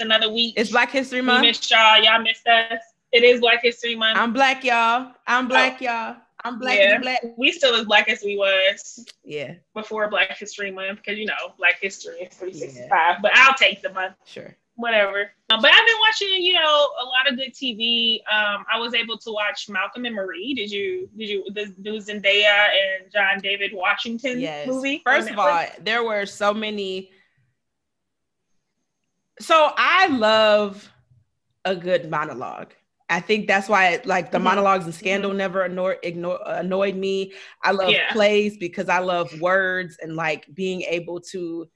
up? What up? It's another week. It's Black History we Month. missed y'all. Y'all missed us. It is Black History Month. I'm black, y'all. I'm black, y'all. I'm black. Yeah. black. we still as black as we was Yeah, before Black History Month because you know Black History is 365. But I'll take the month. sure. whatever. Um, but I've been watching, you know, a lot of good TV. Um, I was able to watch Malcolm and Marie. Did you? Did you? The, the Zendaya and John David Washington Yes. movie. First of all, there were so many. So I love a good monologue. I think that's why, like, the Mhm. monologues in Scandal never annoyed, ignore, annoyed me. I love Yeah. plays because I love words and like being able to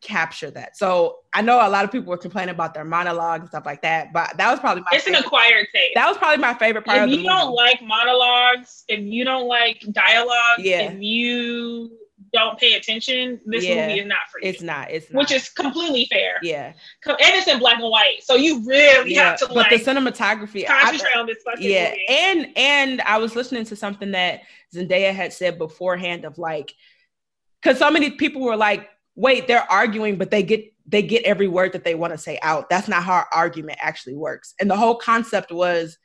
capture that. So I know a lot of people were complaining about their monologue and stuff like that, but that was probably my it's an favorite, acquired taste. that was probably my favorite part if of the you don't movie. like monologues, if you don't like dialogue, Yeah. if you don't pay attention, this Yeah. movie is not for you. It's not. It's not. which is completely fair. yeah, And it's in black and white, so you really yeah. have to But like the cinematography, I- on this fucking yeah movie. and and i was listening to something that zendaya had said beforehand of like because so many people were like wait they're arguing but they get they get every word that they want to say out that's not how our argument actually works and the whole concept was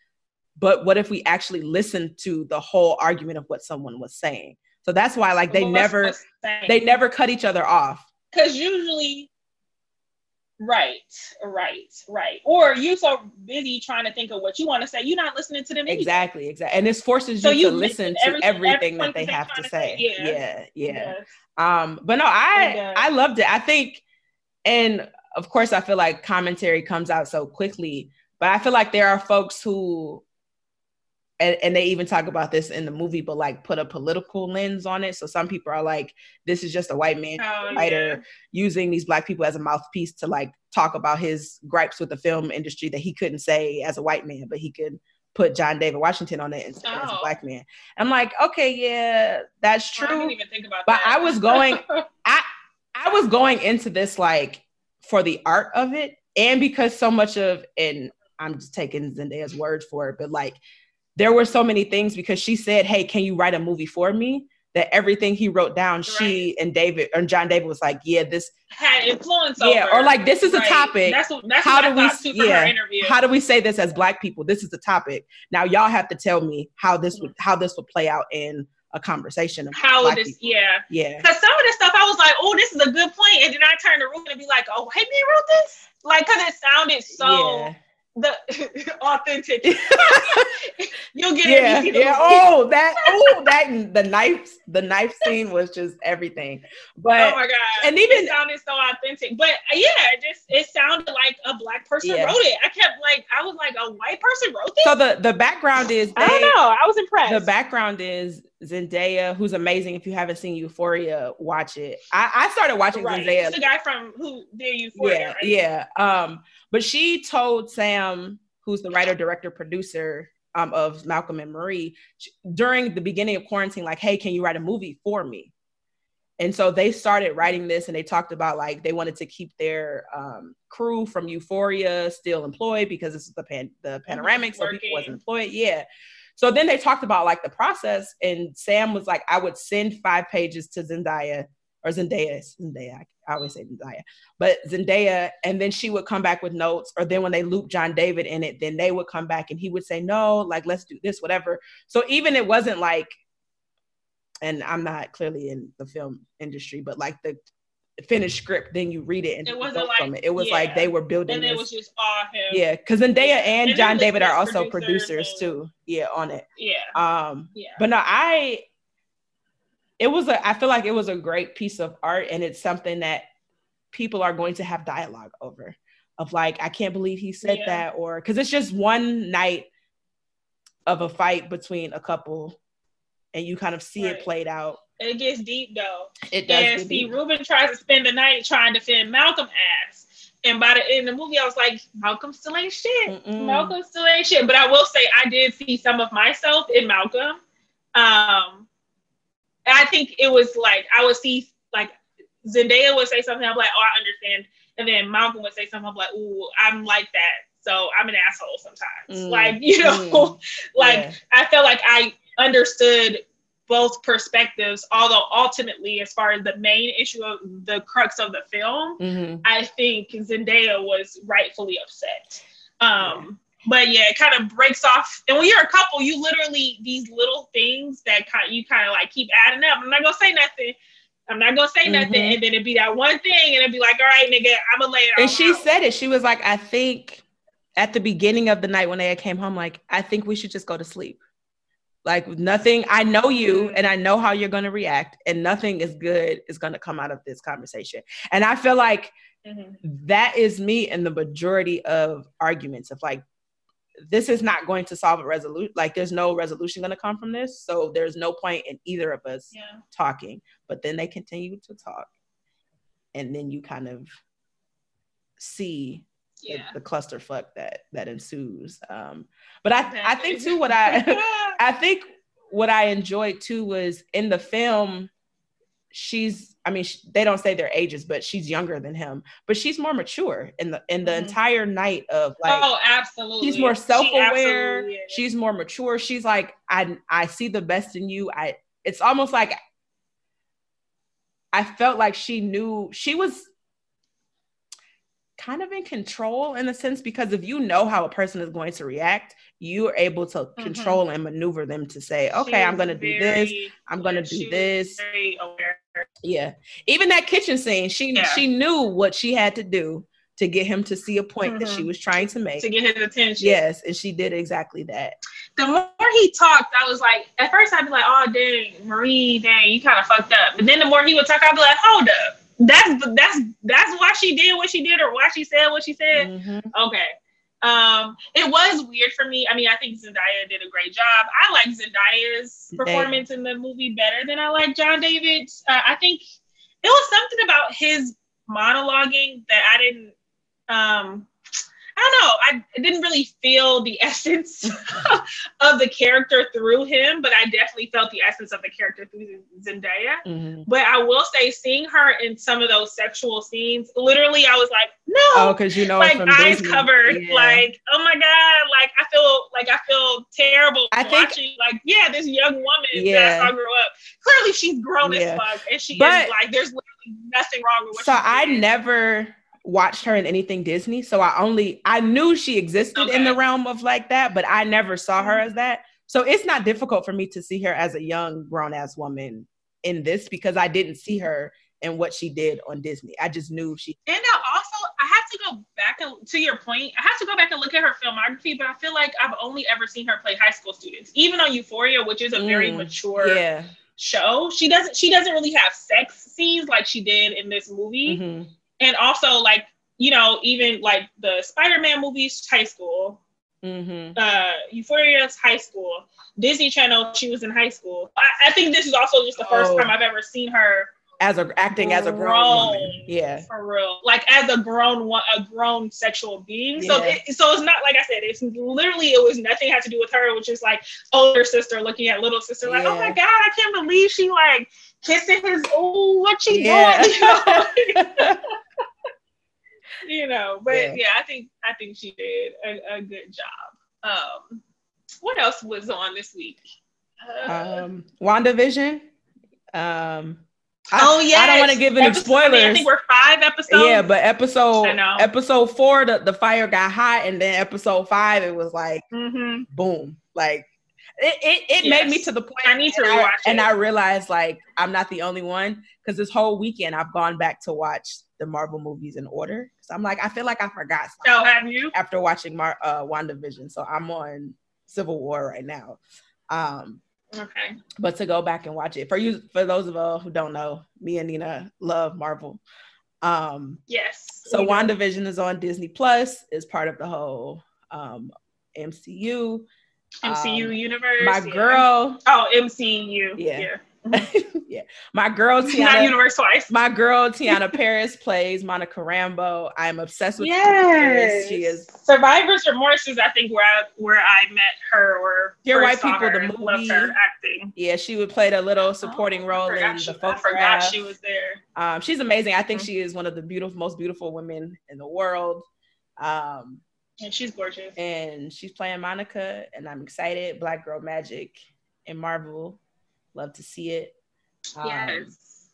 but what if we actually listen to the whole argument of what someone was saying so that's why like they never they never cut each other off. Because usually right right right. Or you so busy trying to think of what you want to say you're not listening to them exactly exactly and this forces So you you to listen to everything- that they have to say. say. yeah. Yeah Yes. Um, but no, I uh, I loved it. I think, and of course, I feel like commentary comes out so quickly, but I feel like there are folks who, and, and they even talk about this in the movie, but like put a political lens on it. So some people are like, this is just a white man Oh, writer using these black people as a mouthpiece to like talk about his gripes with the film industry that he couldn't say as a white man, but he could put John David Washington on it instead as a Oh. black man. I'm like, okay, yeah, that's yeah. true. I didn't even think about But that. I was going- I I was going into this like for the art of it, and because so much of and I'm just taking Zendaya's word for it, but like there were so many things because she said, "Hey, can you write a movie for me?" That everything he wrote down, she and David and John David was like, "Yeah, this had influence Yeah, over. or like, this is a Right. topic. That's what that's How what do we thought too for yeah, her interview. how do we say this as black people? This is a topic. Now y'all have to tell me how this would how this would play out in a conversation. how this people." yeah Yeah. because some of the stuff I was like oh this is a good point. and then I turned to Ruben and be like oh hey, man wrote this like because it sounded so yeah. The authentic. You'll get it yeah, you yeah. Oh, that, oh, that, the knife, the knife scene was just everything. But oh my god. and even it sounded so authentic. But uh, yeah it just it sounded like a black person Yeah. wrote it. I kept like I was like a white person wrote this? So the the background is I don't know. I was impressed. the background is Zendaya, who's amazing. If you haven't seen Euphoria, watch it. I, I started watching right Zendaya. it's the guy from who did Euphoria yeah, right? yeah. Um, but she told Sam, who's the writer, director, producer um, of Malcolm and Marie, sh- during the beginning of quarantine, like, hey, can you write a movie for me? And so they started writing this, and they talked about like they wanted to keep their um, crew from Euphoria still employed because this is the pan- the panoramic, so people wasn't employed. Yeah. So then they talked about like the process, and Sam was like, I would send five pages to Zendaya or Zendaya, Zendaya. I always say Zendaya, but Zendaya, and then she would come back with notes. Or then when they looped John David in it, then they would come back and he would say, No, like let's do this, whatever. So even it wasn't like, and I'm not clearly in the film industry, but like the finished script, then you read it and It wasn't like- from it. It was like they were building and this. it was just all him yeah, because Zendaya Yeah. and And John David are also producers and- too. Yeah, on it. yeah Um, yeah but no, I it was a I feel like it was a great piece of art and it's something that people are going to have dialogue over of like, I can't believe he said Yeah. that, or because it's just one night of a fight between a couple and you kind of see it played out. It gets deep though. It does and see deep. Ruben tries to spend the night trying to defend Malcolm ass. And by the end of the movie I was like Malcolm still ain't shit. Mm-mm. Malcolm still ain't shit. But I will say I did see some of myself in Malcolm. Um and I think it was like I would see like Zendaya would say something. I'm like oh I understand. And then Malcolm would say something. I'm like ooh I'm like that. So I'm an asshole sometimes. Mm, like you know mm, like Yeah. I felt like I understood both perspectives. Although ultimately, as far as the main issue of the crux of the film, mm-hmm. I think Zendaya was rightfully upset. Um, but yeah, it kind of breaks off. And when you're a couple, you literally these little things that kind you kind of like keep adding up. I'm not gonna say nothing. I'm not gonna say nothing, mm-hmm. and then it'd be that one thing, and it'd be like, all right, nigga, I'm gonna lay it. And she out. said it. She was like, I think at the beginning of the night when they came home, like, I think we should just go to sleep. Like nothing, I know you mm-hmm. and I know how you're gonna react, and nothing is good is gonna come out of this conversation. And I feel like mm-hmm. that is me in the majority of arguments of like this is not going to solve a resolution. Like there's no resolution going to come from this. So there's no point in either of us yeah. talking. But then they continue to talk. And then you kind of see yeah. the, the clusterfuck that that ensues. Um, but I, I think too what I I think what I enjoyed too was in the film, she's I mean, she, they don't say their ages, but she's younger than him. But she's more mature in the in the mm-hmm. entire night of like. Oh, absolutely. She's more self aware. She she's more mature. She's like, I I see the best in you. I. It's almost like. I felt like she knew she was kind of in control in a sense because if you know how a person is going to react, you are able to mm-hmm. control and maneuver them to say, okay, I'm going to do this, I'm going to do this. Yeah. Even that kitchen scene, she yeah. she knew what she had to do to get him to see a point mm-hmm. that she mm-hmm. was trying to make. To get his attention. Yes, and she did exactly that. The more he talked, I was like, at first I'd be like, oh dang, Marie, dang, you kind of fucked up. But then the more he would talk, I'd be like, hold up that's that's that's why she did what she did or why she said what she said. Mm-hmm. Okay. Um, it was weird for me. I mean, I think Zendaya did a great job. I like Zendaya's performance in the movie better than I like John David's. Uh, I think it was something about his monologuing that I didn't um I didn't really feel the essence of the character through him, but I definitely felt the essence of the character through Zendaya. Mm-hmm. But I will say, seeing her in some of those sexual scenes, literally, I was like, no, oh, because you know, like eyes Disney. covered, yeah. like, oh my god, like I feel like I feel terrible I watching, think, like, yeah, this young woman yeah. that I grew up. Clearly, she's grown yeah. as fuck, and she but, is like, there's literally nothing wrong with what. So I never watched her in anything Disney. So I only I knew she existed okay. in the realm of like that, but I never saw her as that. So it's not difficult for me to see her as a young grown ass woman in this because I didn't see her in what she did on Disney. I just knew she. And also, I have to go back to your point. I have to go back and look at her filmography, but I feel like I've only ever seen her play high school students, even on Euphoria, which is a very mm, mature yeah. show. She doesn't. She doesn't really have sex scenes like she did in this movie. Mm-hmm and also like you know even like the spider-man movies high school mm-hmm. uh euphoria's high school disney channel she was in high school i, I think this is also just the first oh. time i've ever seen her as a acting grown, as a grown woman. Yeah, for real. Like as a grown one, a grown sexual being. Yeah. So, it, so it's not like I said. It's literally it was nothing had to do with her, which is like older sister looking at little sister, like, yeah. oh my god, I can't believe she like kissing his. Oh, what she yeah. doing? you know, but yeah. yeah. I think I think she did a, a good job. Um, what else was on this week? Uh, um, WandaVision. Um, I, oh yeah, I don't want to give any episode, spoilers. I, think we're five episodes. Yeah, but episode episode four, the, the fire got hot, and then episode five, it was like mm-hmm. boom, like it it, it yes. made me to the point. I need to rewatch I, it, and I realized like I'm not the only one because this whole weekend I've gone back to watch the Marvel movies in order. So I'm like, I feel like I forgot. Oh, have you? After watching Mar- uh, WandaVision, so I'm on Civil War right now. Um, okay. But to go back and watch it for you, for those of us who don't know, me and Nina love Marvel. Um, yes. So WandaVision is on Disney Plus. Is part of the whole um, MCU. MCU um, universe. My girl. Oh, MCU. Yeah. yeah. yeah, my girl Tiana. Not universe twice. My girl Teyonah Parris plays Monica Rambeau. I'm obsessed with yes. She is Survivor's Remorse is I think where I where I met her or Dear White People her. the movie. her acting. Yeah, she would play a little supporting oh, role in she, the photograph. I forgot she was there. Um, she's amazing. I think mm-hmm. she is one of the beautiful, most beautiful women in the world. Um, and she's gorgeous. And she's playing Monica, and I'm excited. Black Girl Magic in Marvel Love to see it. Um, yes.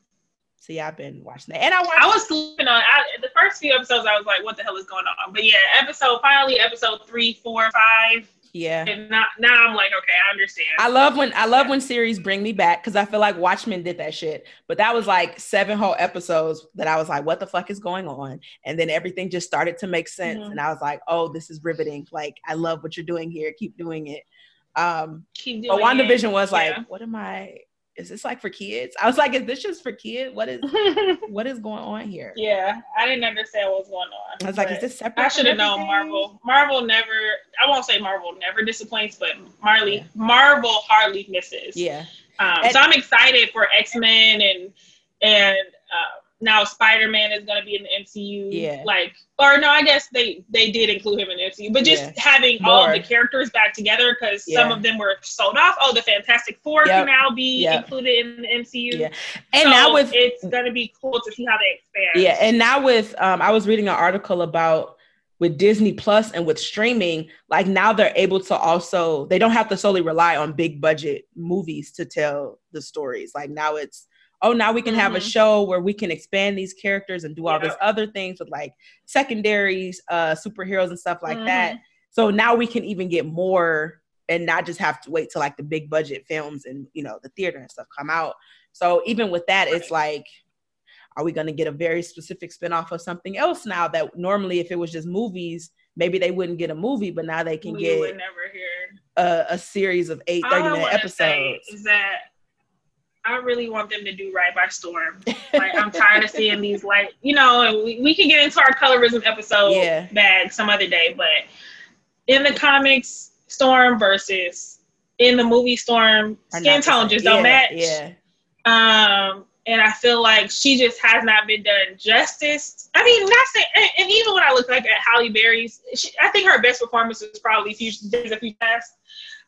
So yeah, I've been watching that, and I watched. I was sleeping on I, the first few episodes. I was like, "What the hell is going on?" But yeah, episode finally, episode three, four, five. Yeah. And now, now I'm like, okay, I understand. I love when I love when series bring me back because I feel like Watchmen did that shit. But that was like seven whole episodes that I was like, what the fuck is going on? And then everything just started to make sense. Mm-hmm. And I was like, oh, this is riveting. Like, I love what you're doing here. Keep doing it. Um Keep doing but WandaVision was like, yeah. what am I is this like for kids? I was like, is this just for kids? What is what is going on here? Yeah, I didn't understand what was going on. I was like, is this separate? I should have known Marvel. Marvel never I won't say Marvel never disappoints, but Marley yeah. Marvel hardly misses. Yeah. Um, and, so I'm excited for X Men and and uh, now Spider-Man is going to be in the MCU. Yeah. Like, or no, I guess they they did include him in the MCU, but just yeah. having More. all of the characters back together because yeah. some of them were sold off. Oh, the Fantastic Four yep. can now be yep. included in the MCU. Yeah. And so now with it's going to be cool to see how they expand. Yeah, and now with um, I was reading an article about with Disney Plus and with streaming, like now they're able to also they don't have to solely rely on big budget movies to tell the stories. Like now it's oh now we can mm-hmm. have a mm-hmm. show where we can expand these characters and do all yeah. this other things with like secondaries uh superheroes and stuff like mm-hmm. that so now we can even get more and not just have to wait till like the big budget films and you know the theater and stuff come out so even with that right. it's like are we going to get a very specific spin-off of something else now that normally if it was just movies maybe they wouldn't get a movie but now they can we get a, a, series of eight 30 minute episodes is that I really want them to do right by Storm. Like I'm tired of seeing these like you know, we, we can get into our colorism episode yeah. bag some other day, but in the comics, Storm versus in the movie Storm, skin tone just don't match. Yeah. Um, and I feel like she just has not been done justice. I mean, not saying, and, and even when I look like at Halle Berry's, she, I think her best performance is probably Future Days of Future Past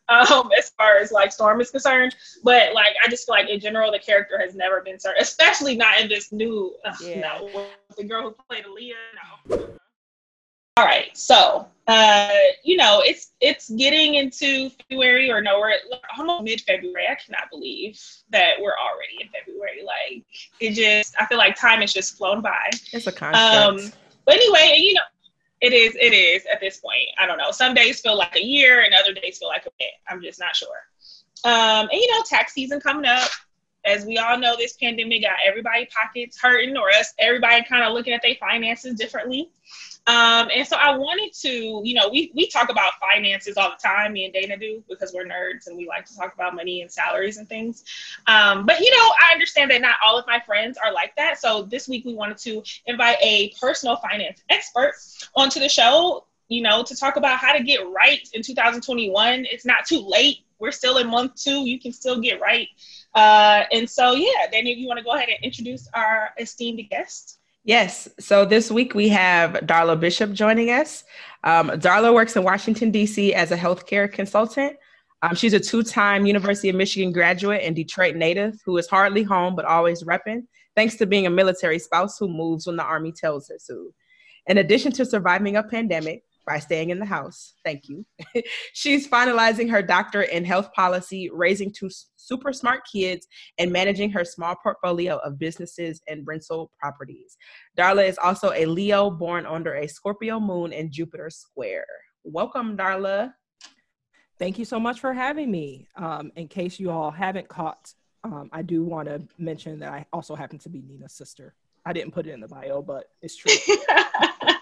um, as far as like Storm is concerned. But like, I just feel like in general, the character has never been served, especially not in this new. Uh, yeah. No, the girl who played Aaliyah. No. All right, so uh, you know, it's it's getting into February, or no, we're almost mid February. I cannot believe that we're already in February. Like, it just, I feel like time has just flown by. It's a concept. Um, but anyway, you know, it is. It is at this point. I don't know. Some days feel like a year, and other days feel like a minute. I'm just not sure. Um, and you know, tax season coming up. As we all know, this pandemic got everybody pockets hurting, or us everybody kind of looking at their finances differently. Um, and so I wanted to, you know, we, we talk about finances all the time, me and Dana do, because we're nerds and we like to talk about money and salaries and things. Um, but, you know, I understand that not all of my friends are like that. So this week we wanted to invite a personal finance expert onto the show, you know, to talk about how to get right in 2021. It's not too late. We're still in month two. You can still get right. Uh, and so, yeah, Dana, you want to go ahead and introduce our esteemed guest. Yes. So this week we have Darla Bishop joining us. Um, Darla works in Washington, D.C. as a healthcare consultant. Um, she's a two time University of Michigan graduate and Detroit native who is hardly home but always repping, thanks to being a military spouse who moves when the Army tells her to. In addition to surviving a pandemic, by staying in the house. Thank you. She's finalizing her doctorate in health policy, raising two super smart kids, and managing her small portfolio of businesses and rental properties. Darla is also a Leo born under a Scorpio moon and Jupiter square. Welcome, Darla. Thank you so much for having me. Um, in case you all haven't caught, um, I do want to mention that I also happen to be Nina's sister. I didn't put it in the bio, but it's true.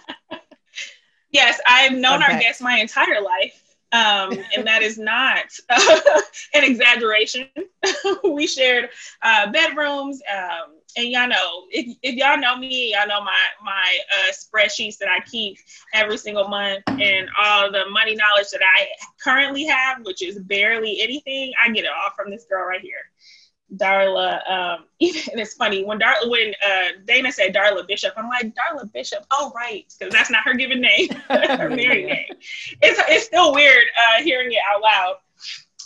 Yes, I've known okay. our guest my entire life. Um, and that is not an exaggeration. we shared uh, bedrooms, um, and y'all know if, if y'all know me, y'all know my my uh, spreadsheets that I keep every single month, and all the money knowledge that I currently have, which is barely anything. I get it all from this girl right here. Darla, um, and it's funny when Darla, when uh, Dana said Darla Bishop, I'm like Darla Bishop. Oh, right, because that's not her given name, her married name. It's it's still weird uh, hearing it out loud.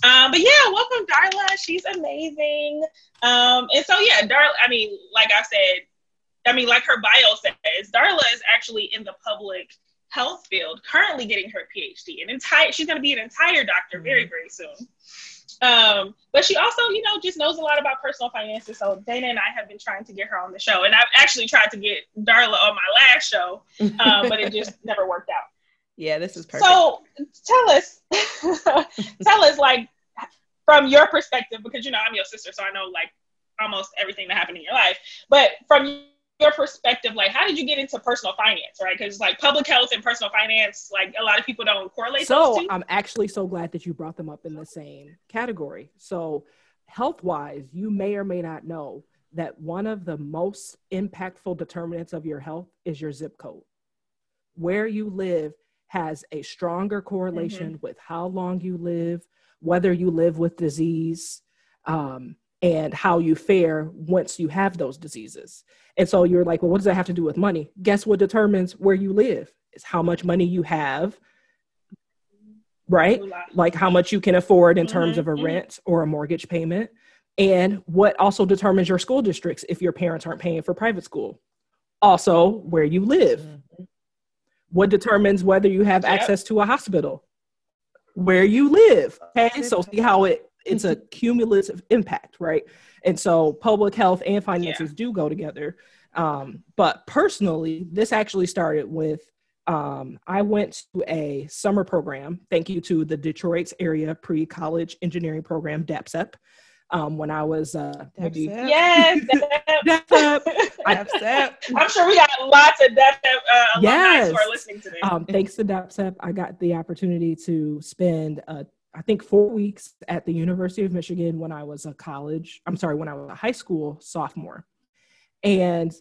Um, but yeah, welcome Darla. She's amazing. Um, and so yeah, Darla. I mean, like I said, I mean, like her bio says, Darla is actually in the public health field, currently getting her PhD. An entire, she's going to be an entire doctor very, mm-hmm. very soon. Um, but she also, you know, just knows a lot about personal finances. So Dana and I have been trying to get her on the show, and I've actually tried to get Darla on my last show, um, but it just never worked out. Yeah, this is perfect. So tell us, tell us, like, from your perspective, because you know I'm your sister, so I know like almost everything that happened in your life. But from your perspective, like, how did you get into personal finance, right? Because like public health and personal finance, like a lot of people don't correlate. So I'm actually so glad that you brought them up in the same category. So health wise, you may or may not know that one of the most impactful determinants of your health is your zip code. Where you live has a stronger correlation mm-hmm. with how long you live, whether you live with disease, um, and how you fare once you have those diseases. And so you're like, well, what does that have to do with money? Guess what determines where you live? Is how much money you have, right? Like how much you can afford in terms of a mm-hmm. rent or a mortgage payment. And what also determines your school districts if your parents aren't paying for private school. Also, where you live. Mm-hmm. What determines whether you have access to a hospital? Where you live. Okay, so see how it it's a cumulative impact, right? And so public health and finances yeah. do go together. Um, but personally, this actually started with um, I went to a summer program. Thank you to the Detroit's area pre college engineering program, DAPCEP. Um, when I was uh, maybe yes, DAPCEP. I'm sure we got lots of DAPCEP uh, yes. who are listening today. Um, thanks to DAPCEP, I got the opportunity to spend a I think four weeks at the University of Michigan when I was a college, I'm sorry, when I was a high school sophomore. And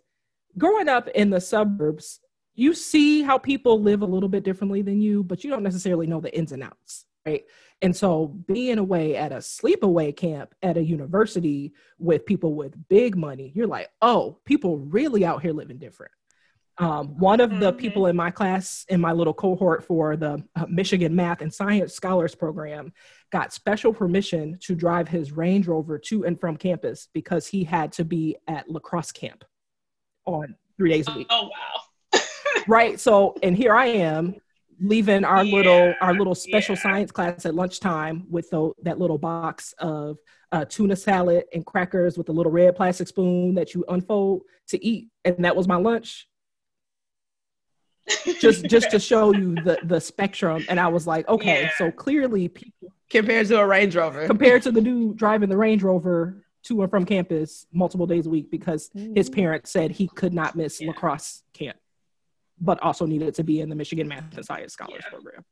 growing up in the suburbs, you see how people live a little bit differently than you, but you don't necessarily know the ins and outs, right? And so being away at a sleepaway camp at a university with people with big money, you're like, oh, people really out here living different. Um, one of the mm-hmm. people in my class, in my little cohort for the uh, Michigan Math and Science Scholars Program, got special permission to drive his Range Rover to and from campus because he had to be at lacrosse camp on three days a week. Oh, wow. right. So, and here I am leaving our yeah, little our little special yeah. science class at lunchtime with the, that little box of uh, tuna salad and crackers with a little red plastic spoon that you unfold to eat and that was my lunch just just to show you the the spectrum and i was like okay yeah. so clearly people compared to a range rover compared to the dude driving the range rover to and from campus multiple days a week because mm-hmm. his parents said he could not miss yeah. lacrosse camp but also needed to be in the michigan math and science scholars yeah. program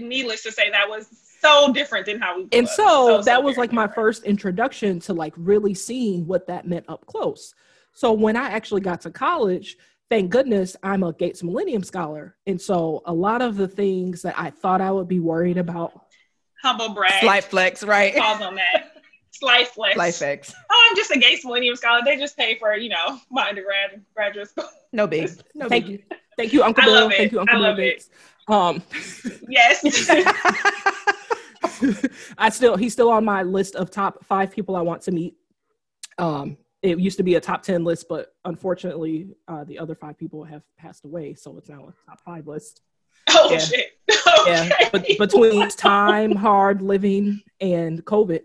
needless to say that was so different than how we and so, so, that so was like different. my first introduction to like really seeing what that meant up close so when i actually got to college thank goodness I'm a Gates Millennium Scholar. And so a lot of the things that I thought I would be worried about. Humble brag. Slight flex, right? Pause on that. Slight flex. Slight flex. Oh, I'm just a Gates Millennium Scholar. They just pay for, you know, my undergrad graduate school. No big. No Thank big. you. Thank you, Uncle Bill. Thank you, Uncle Bill Gates. Um, yes. I still he's still on my list of top five people I want to meet. Um, it used to be a top 10 list, but unfortunately, uh, the other five people have passed away. So it's now a top five list. Oh, yeah. shit. Okay. Yeah. But between time, hard living, and COVID,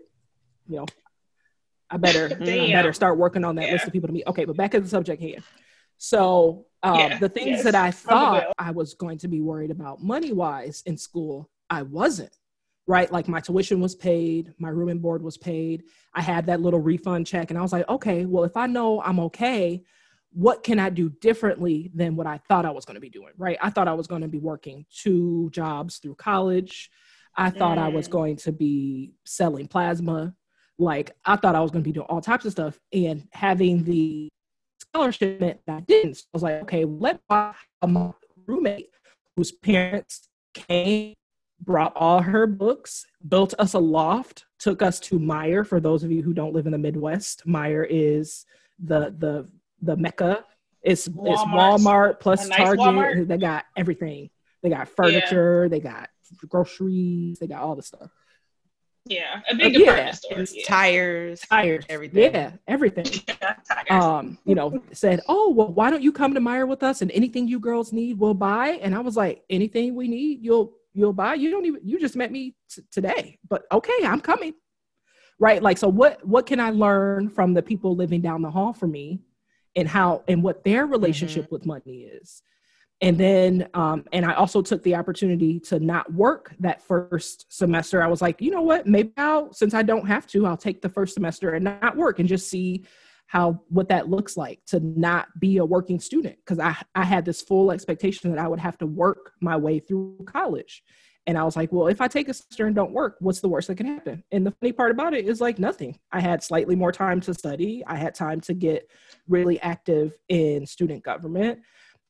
you know, I better, I better start working on that yeah. list of people to meet. Okay, but back to the subject here. So um, yeah. the things yes. that I thought I was going to be worried about money wise in school, I wasn't right? Like my tuition was paid, my room and board was paid. I had that little refund check, and I was like, okay, well, if I know I'm okay, what can I do differently than what I thought I was going to be doing, right? I thought I was going to be working two jobs through college. I thought mm. I was mm. going to be selling plasma. Like, I thought I was going to be doing all types of stuff. And having the scholarship meant that I didn't. So I was like, okay, let my roommate whose parents came brought all her books, built us a loft, took us to Meijer. For those of you who don't live in the Midwest, Meijer is the the the mecca. It's Walmart. it's Walmart plus nice Target. Walmart. They got everything. They got furniture. Yeah. They got groceries. They got all the stuff. Yeah, a big uh, yeah. store. Yeah. Tires, tires, everything. Yeah, everything. Yeah, um, you know, said, "Oh, well, why don't you come to Meijer with us? And anything you girls need, we'll buy." And I was like, "Anything we need, you'll you'll buy. You don't even you just met me t- today, but okay, I'm coming. Right? Like so what what can I learn from the people living down the hall for me and how and what their relationship mm-hmm. with money is? And then um and I also took the opportunity to not work that first semester. I was like, you know what? Maybe I'll since I don't have to, I'll take the first semester and not work and just see how what that looks like to not be a working student because I, I had this full expectation that I would have to work my way through college. And I was like, well, if I take a semester and don't work, what's the worst that can happen? And the funny part about it is like nothing. I had slightly more time to study. I had time to get really active in student government.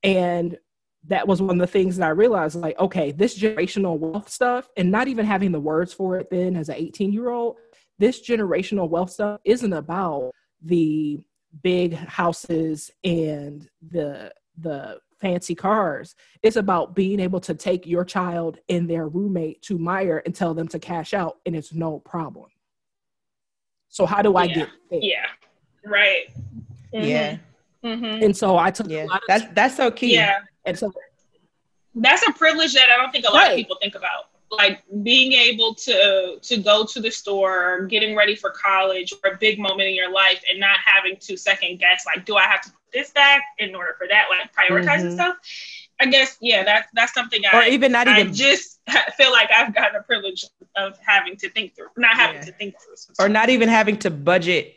And that was one of the things that I realized like, okay, this generational wealth stuff, and not even having the words for it then as an 18 year old, this generational wealth stuff isn't about the big houses and the the fancy cars. It's about being able to take your child and their roommate to Meijer and tell them to cash out, and it's no problem. So how do I yeah. get there? Yeah, right. Mm-hmm. Yeah. Mm-hmm. And so I took yeah. that's that's so key. Yeah. And so that's a privilege that I don't think a lot right. of people think about like being able to to go to the store getting ready for college or a big moment in your life and not having to second guess like do i have to put this back in order for that like prioritizing mm-hmm. stuff i guess yeah that's that's something or I, even not even just feel like i've gotten a privilege of having to think through not having yeah. to think through or not even having to budget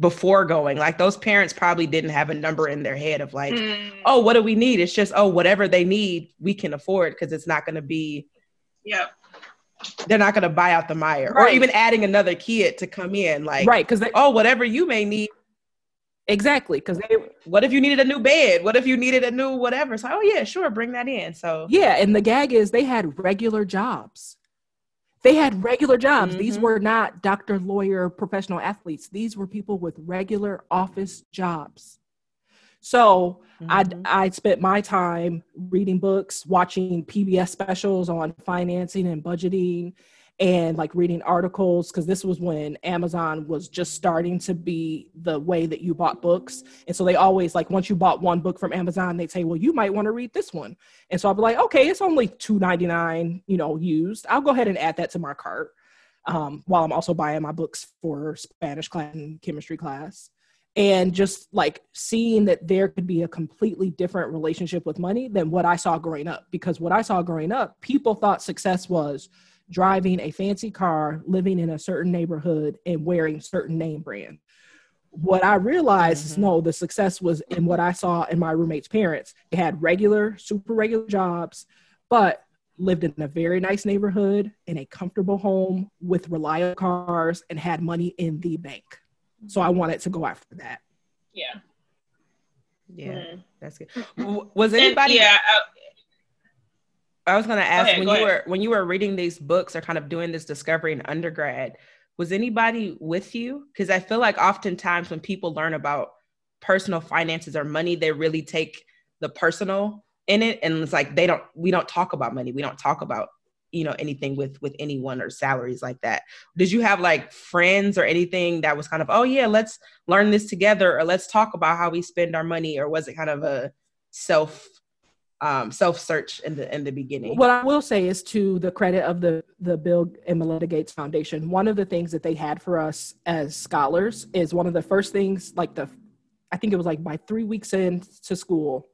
before going like those parents probably didn't have a number in their head of like mm. oh what do we need it's just oh whatever they need we can afford because it's not going to be Yep. They're not going to buy out the Meijer right. or even adding another kid to come in. Like, right. Because oh, whatever you may need. Exactly. Because what if you needed a new bed? What if you needed a new whatever? So, oh, yeah, sure, bring that in. So, yeah. And the gag is they had regular jobs. They had regular jobs. Mm-hmm. These were not doctor, lawyer, professional athletes. These were people with regular office jobs. So mm-hmm. I I spent my time reading books, watching PBS specials on financing and budgeting, and like reading articles because this was when Amazon was just starting to be the way that you bought books. And so they always like once you bought one book from Amazon, they'd say, Well, you might want to read this one. And so I'd be like, okay, it's only $2.99, you know, used. I'll go ahead and add that to my cart. Um, while I'm also buying my books for Spanish class and chemistry class and just like seeing that there could be a completely different relationship with money than what I saw growing up. Because what I saw growing up, people thought success was driving a fancy car, living in a certain neighborhood, and wearing certain name brand. What I realized mm-hmm. is no, the success was in what I saw in my roommate's parents. They had regular, super regular jobs, but lived in a very nice neighborhood, in a comfortable home with reliable cars, and had money in the bank. So I wanted to go after that. Yeah. Yeah, mm. that's good. Was anybody? And, yeah. I, I was going to ask go ahead, when you ahead. were when you were reading these books or kind of doing this discovery in undergrad. Was anybody with you? Because I feel like oftentimes when people learn about personal finances or money, they really take the personal in it, and it's like they don't. We don't talk about money. We don't talk about you know anything with with anyone or salaries like that did you have like friends or anything that was kind of oh yeah let's learn this together or let's talk about how we spend our money or was it kind of a self um, self search in the in the beginning. What I will say is to the credit of the the Bill and Melinda Gates Foundation, one of the things that they had for us as scholars is one of the first things, like the, I think it was like by three weeks into school,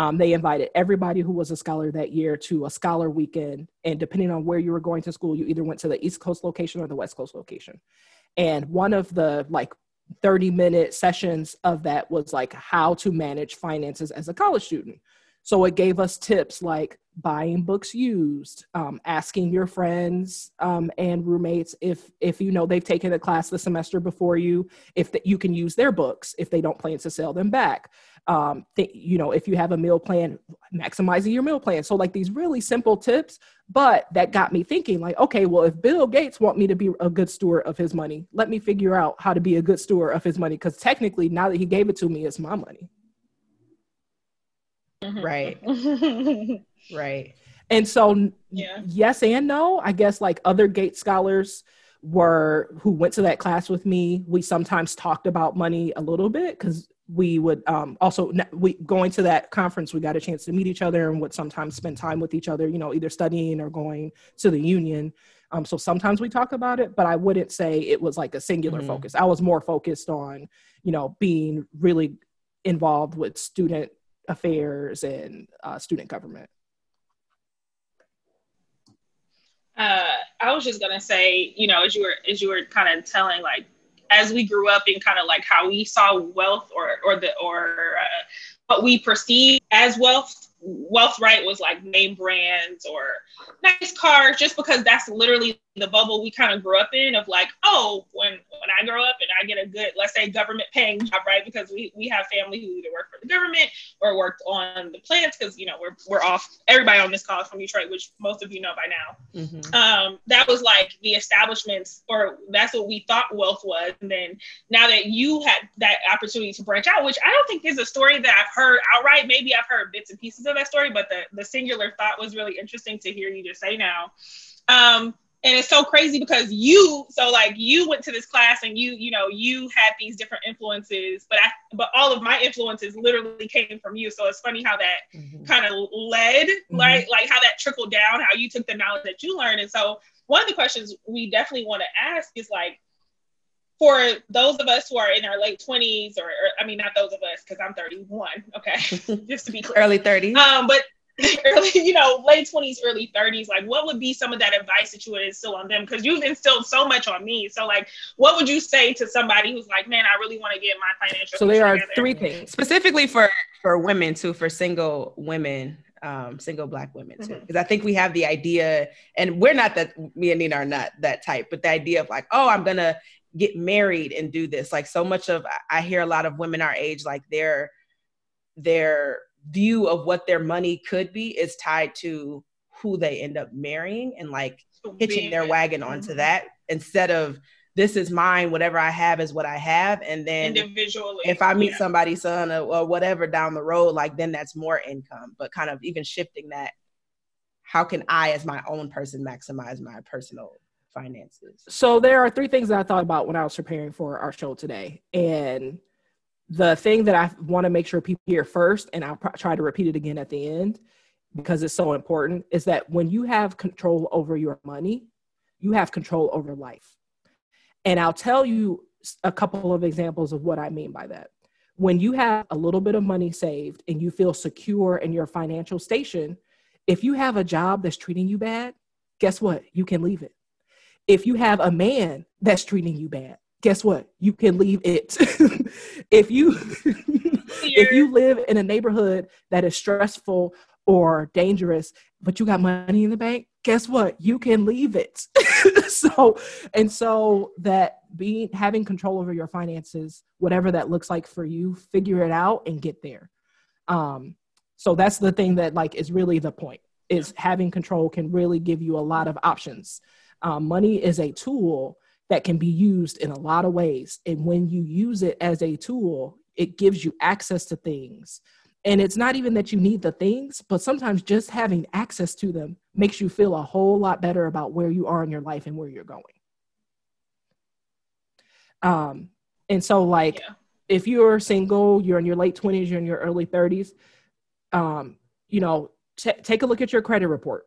um, they invited everybody who was a scholar that year to a scholar weekend. And depending on where you were going to school, you either went to the East Coast location or the West Coast location. And one of the like 30 minute sessions of that was like how to manage finances as a college student. So it gave us tips like buying books used, um, asking your friends um, and roommates if if you know they've taken a class the semester before you, if the, you can use their books if they don't plan to sell them back um, th- you know, if you have a meal plan, maximizing your meal plan. So like these really simple tips, but that got me thinking like, okay, well, if Bill Gates want me to be a good steward of his money, let me figure out how to be a good steward of his money. Cause technically now that he gave it to me, it's my money. Mm-hmm. Right. right. And so yeah. yes and no, I guess like other Gates scholars were who went to that class with me, we sometimes talked about money a little bit because we would um, also we going to that conference we got a chance to meet each other and would sometimes spend time with each other you know either studying or going to the union um, so sometimes we talk about it but i wouldn't say it was like a singular mm-hmm. focus i was more focused on you know being really involved with student affairs and uh, student government? Uh, I was just gonna say, you know, as you were as you were kind of telling, like as we grew up and kind of like how we saw wealth or or the or uh, what we perceive as wealth wealth right was like name brands or nice cars just because that's literally the bubble we kind of grew up in of like oh when when i grow up and i get a good let's say government paying job right? Because we we have family who either work for the government or worked on the plants because you know we're we're off everybody on this call is from detroit which most of you know by now. Mm-hmm. um, that was like the establishments or that's what we thought wealth was and then now that you had that opportunity to branch out which i don't think is a story that i've heard outright maybe i've heard bits and pieces of that story but the the singular thought was really interesting to hear you just say now. Um, and it's so crazy because you so like you went to this class and you you know you had these different influences but i but all of my influences literally came from you so it's funny how that mm-hmm. kind of led mm-hmm. right like how that trickled down how you took the knowledge that you learned and so one of the questions we definitely want to ask is like for those of us who are in our late 20s or, or i mean not those of us because i'm 31 okay just to be clear early 30s um but early, you know, late 20s, early 30s, like what would be some of that advice that you would instill on them? Because you've instilled so much on me. So, like, what would you say to somebody who's like, man, I really want to get my financial So there are together. three things. Specifically for for women too, for single women, um, single black women too. Because mm-hmm. I think we have the idea, and we're not that me and Nina are not that type, but the idea of like, oh, I'm gonna get married and do this. Like so much of I hear a lot of women our age, like they're they're view of what their money could be is tied to who they end up marrying and like hitching their wagon onto mm-hmm. that instead of this is mine whatever i have is what i have and then individually if i meet yeah. somebody's son or, or, whatever down the road like then that's more income but kind of even shifting that how can i as my own person maximize my personal finances so there are three things that i thought about when i was preparing for our show today and the thing that I want to make sure people hear first, and I'll pr- try to repeat it again at the end because it's so important, is that when you have control over your money, you have control over life. And I'll tell you a couple of examples of what I mean by that. When you have a little bit of money saved and you feel secure in your financial station, if you have a job that's treating you bad, guess what? You can leave it. If you have a man that's treating you bad, guess what? You can leave it. if you if you live in a neighborhood that is stressful or dangerous, but you got money in the bank, guess what? You can leave it. so and so that being having control over your finances, whatever that looks like for you, figure it out and get there. Um, so that's the thing that like is really the point is having control can really give you a lot of options. Um, money is a tool that can be used in a lot of ways. And when you use it as a tool, it gives you access to things. And it's not even that you need the things, but sometimes just having access to them makes you feel a whole lot better about where you are in your life and where you're going. Um, and so, like, yeah. if you're single, you're in your late 20s, you're in your early 30s, um, you know, t- take a look at your credit report.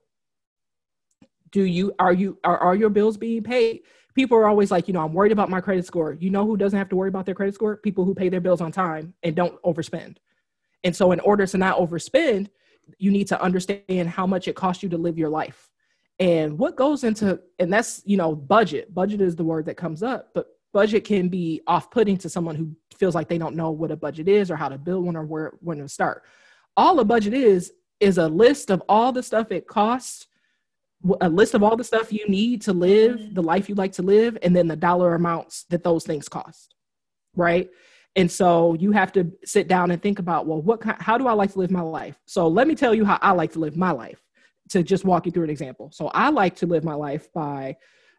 Do you are you are, are your bills being paid? People are always like, you know, I'm worried about my credit score. You know who doesn't have to worry about their credit score? People who pay their bills on time and don't overspend. And so, in order to not overspend, you need to understand how much it costs you to live your life and what goes into, and that's, you know, budget. Budget is the word that comes up, but budget can be off putting to someone who feels like they don't know what a budget is or how to build one or where, when to start. All a budget is, is a list of all the stuff it costs a list of all the stuff you need to live mm-hmm. the life you like to live and then the dollar amounts that those things cost right? And so you have to sit down and think about well what kind, how do i like to live my life? So let me tell you how i like to live my life to just walk you through an example. So i like to live my life by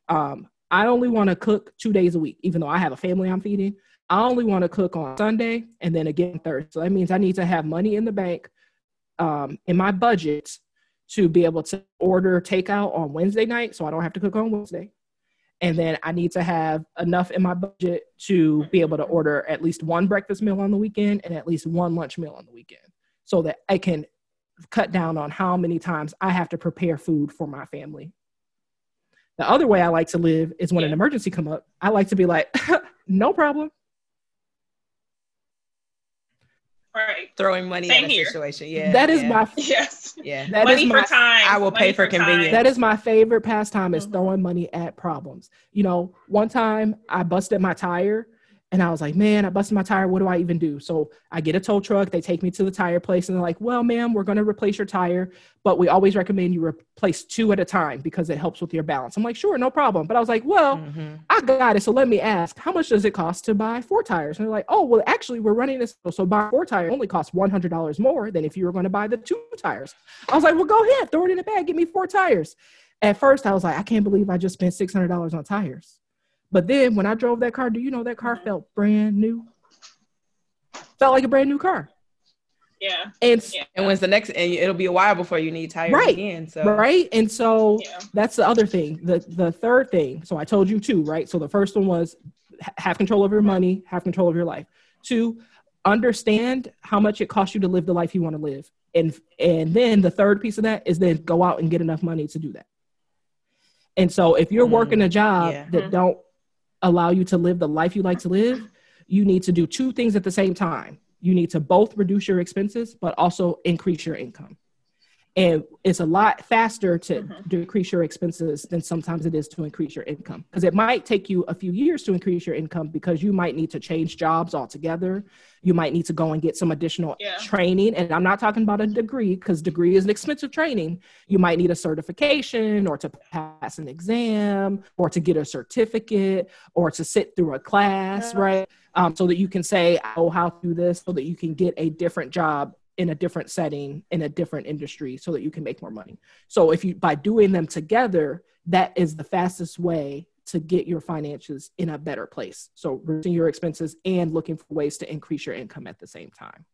um, i only want to cook two days a week even though i have a family i'm feeding. I only want to cook on sunday and then again thursday. So that means i need to have money in the bank um, in my budget to be able to order takeout on Wednesday night so I don't have to cook on Wednesday. and then I need to have enough in my budget to be able to order at least one breakfast meal on the weekend and at least one lunch meal on the weekend so that I can cut down on how many times I have to prepare food for my family. The other way I like to live is when yeah. an emergency come up, I like to be like, no problem. Right. Throwing money Same in a here. situation. Yeah. That is yeah. my yes. Yeah. That money is my, for time. I will money pay for, for convenience. That is my favorite pastime is mm-hmm. throwing money at problems. You know, one time I busted my tire and I was like, man, I busted my tire. What do I even do? So I get a tow truck. They take me to the tire place and they're like, well, ma'am, we're going to replace your tire, but we always recommend you replace two at a time because it helps with your balance. I'm like, sure, no problem. But I was like, well, mm-hmm. I got it. So let me ask, how much does it cost to buy four tires? And they're like, oh, well, actually, we're running this. So buy four tires only costs $100 more than if you were going to buy the two tires. I was like, well, go ahead, throw it in the bag, give me four tires. At first, I was like, I can't believe I just spent $600 on tires. But then when I drove that car, do you know that car felt brand new? Felt like a brand new car. Yeah. And yeah. and when's the next and it'll be a while before you need tires right. again. So right. And so yeah. that's the other thing. The the third thing. So I told you two, right? So the first one was have control of your money, have control of your life. Two, understand how much it costs you to live the life you want to live. And and then the third piece of that is then go out and get enough money to do that. And so if you're mm, working a job yeah. that mm-hmm. don't allow you to live the life you like to live, you need to do two things at the same time. You need to both reduce your expenses, but also increase your income and it's a lot faster to mm-hmm. decrease your expenses than sometimes it is to increase your income because it might take you a few years to increase your income because you might need to change jobs altogether you might need to go and get some additional yeah. training and i'm not talking about a degree because degree is an expensive training you might need a certification or to pass an exam or to get a certificate or to sit through a class yeah. right um, so that you can say oh how to do this so that you can get a different job in a different setting in a different industry so that you can make more money. So if you by doing them together that is the fastest way to get your finances in a better place. So reducing your expenses and looking for ways to increase your income at the same time.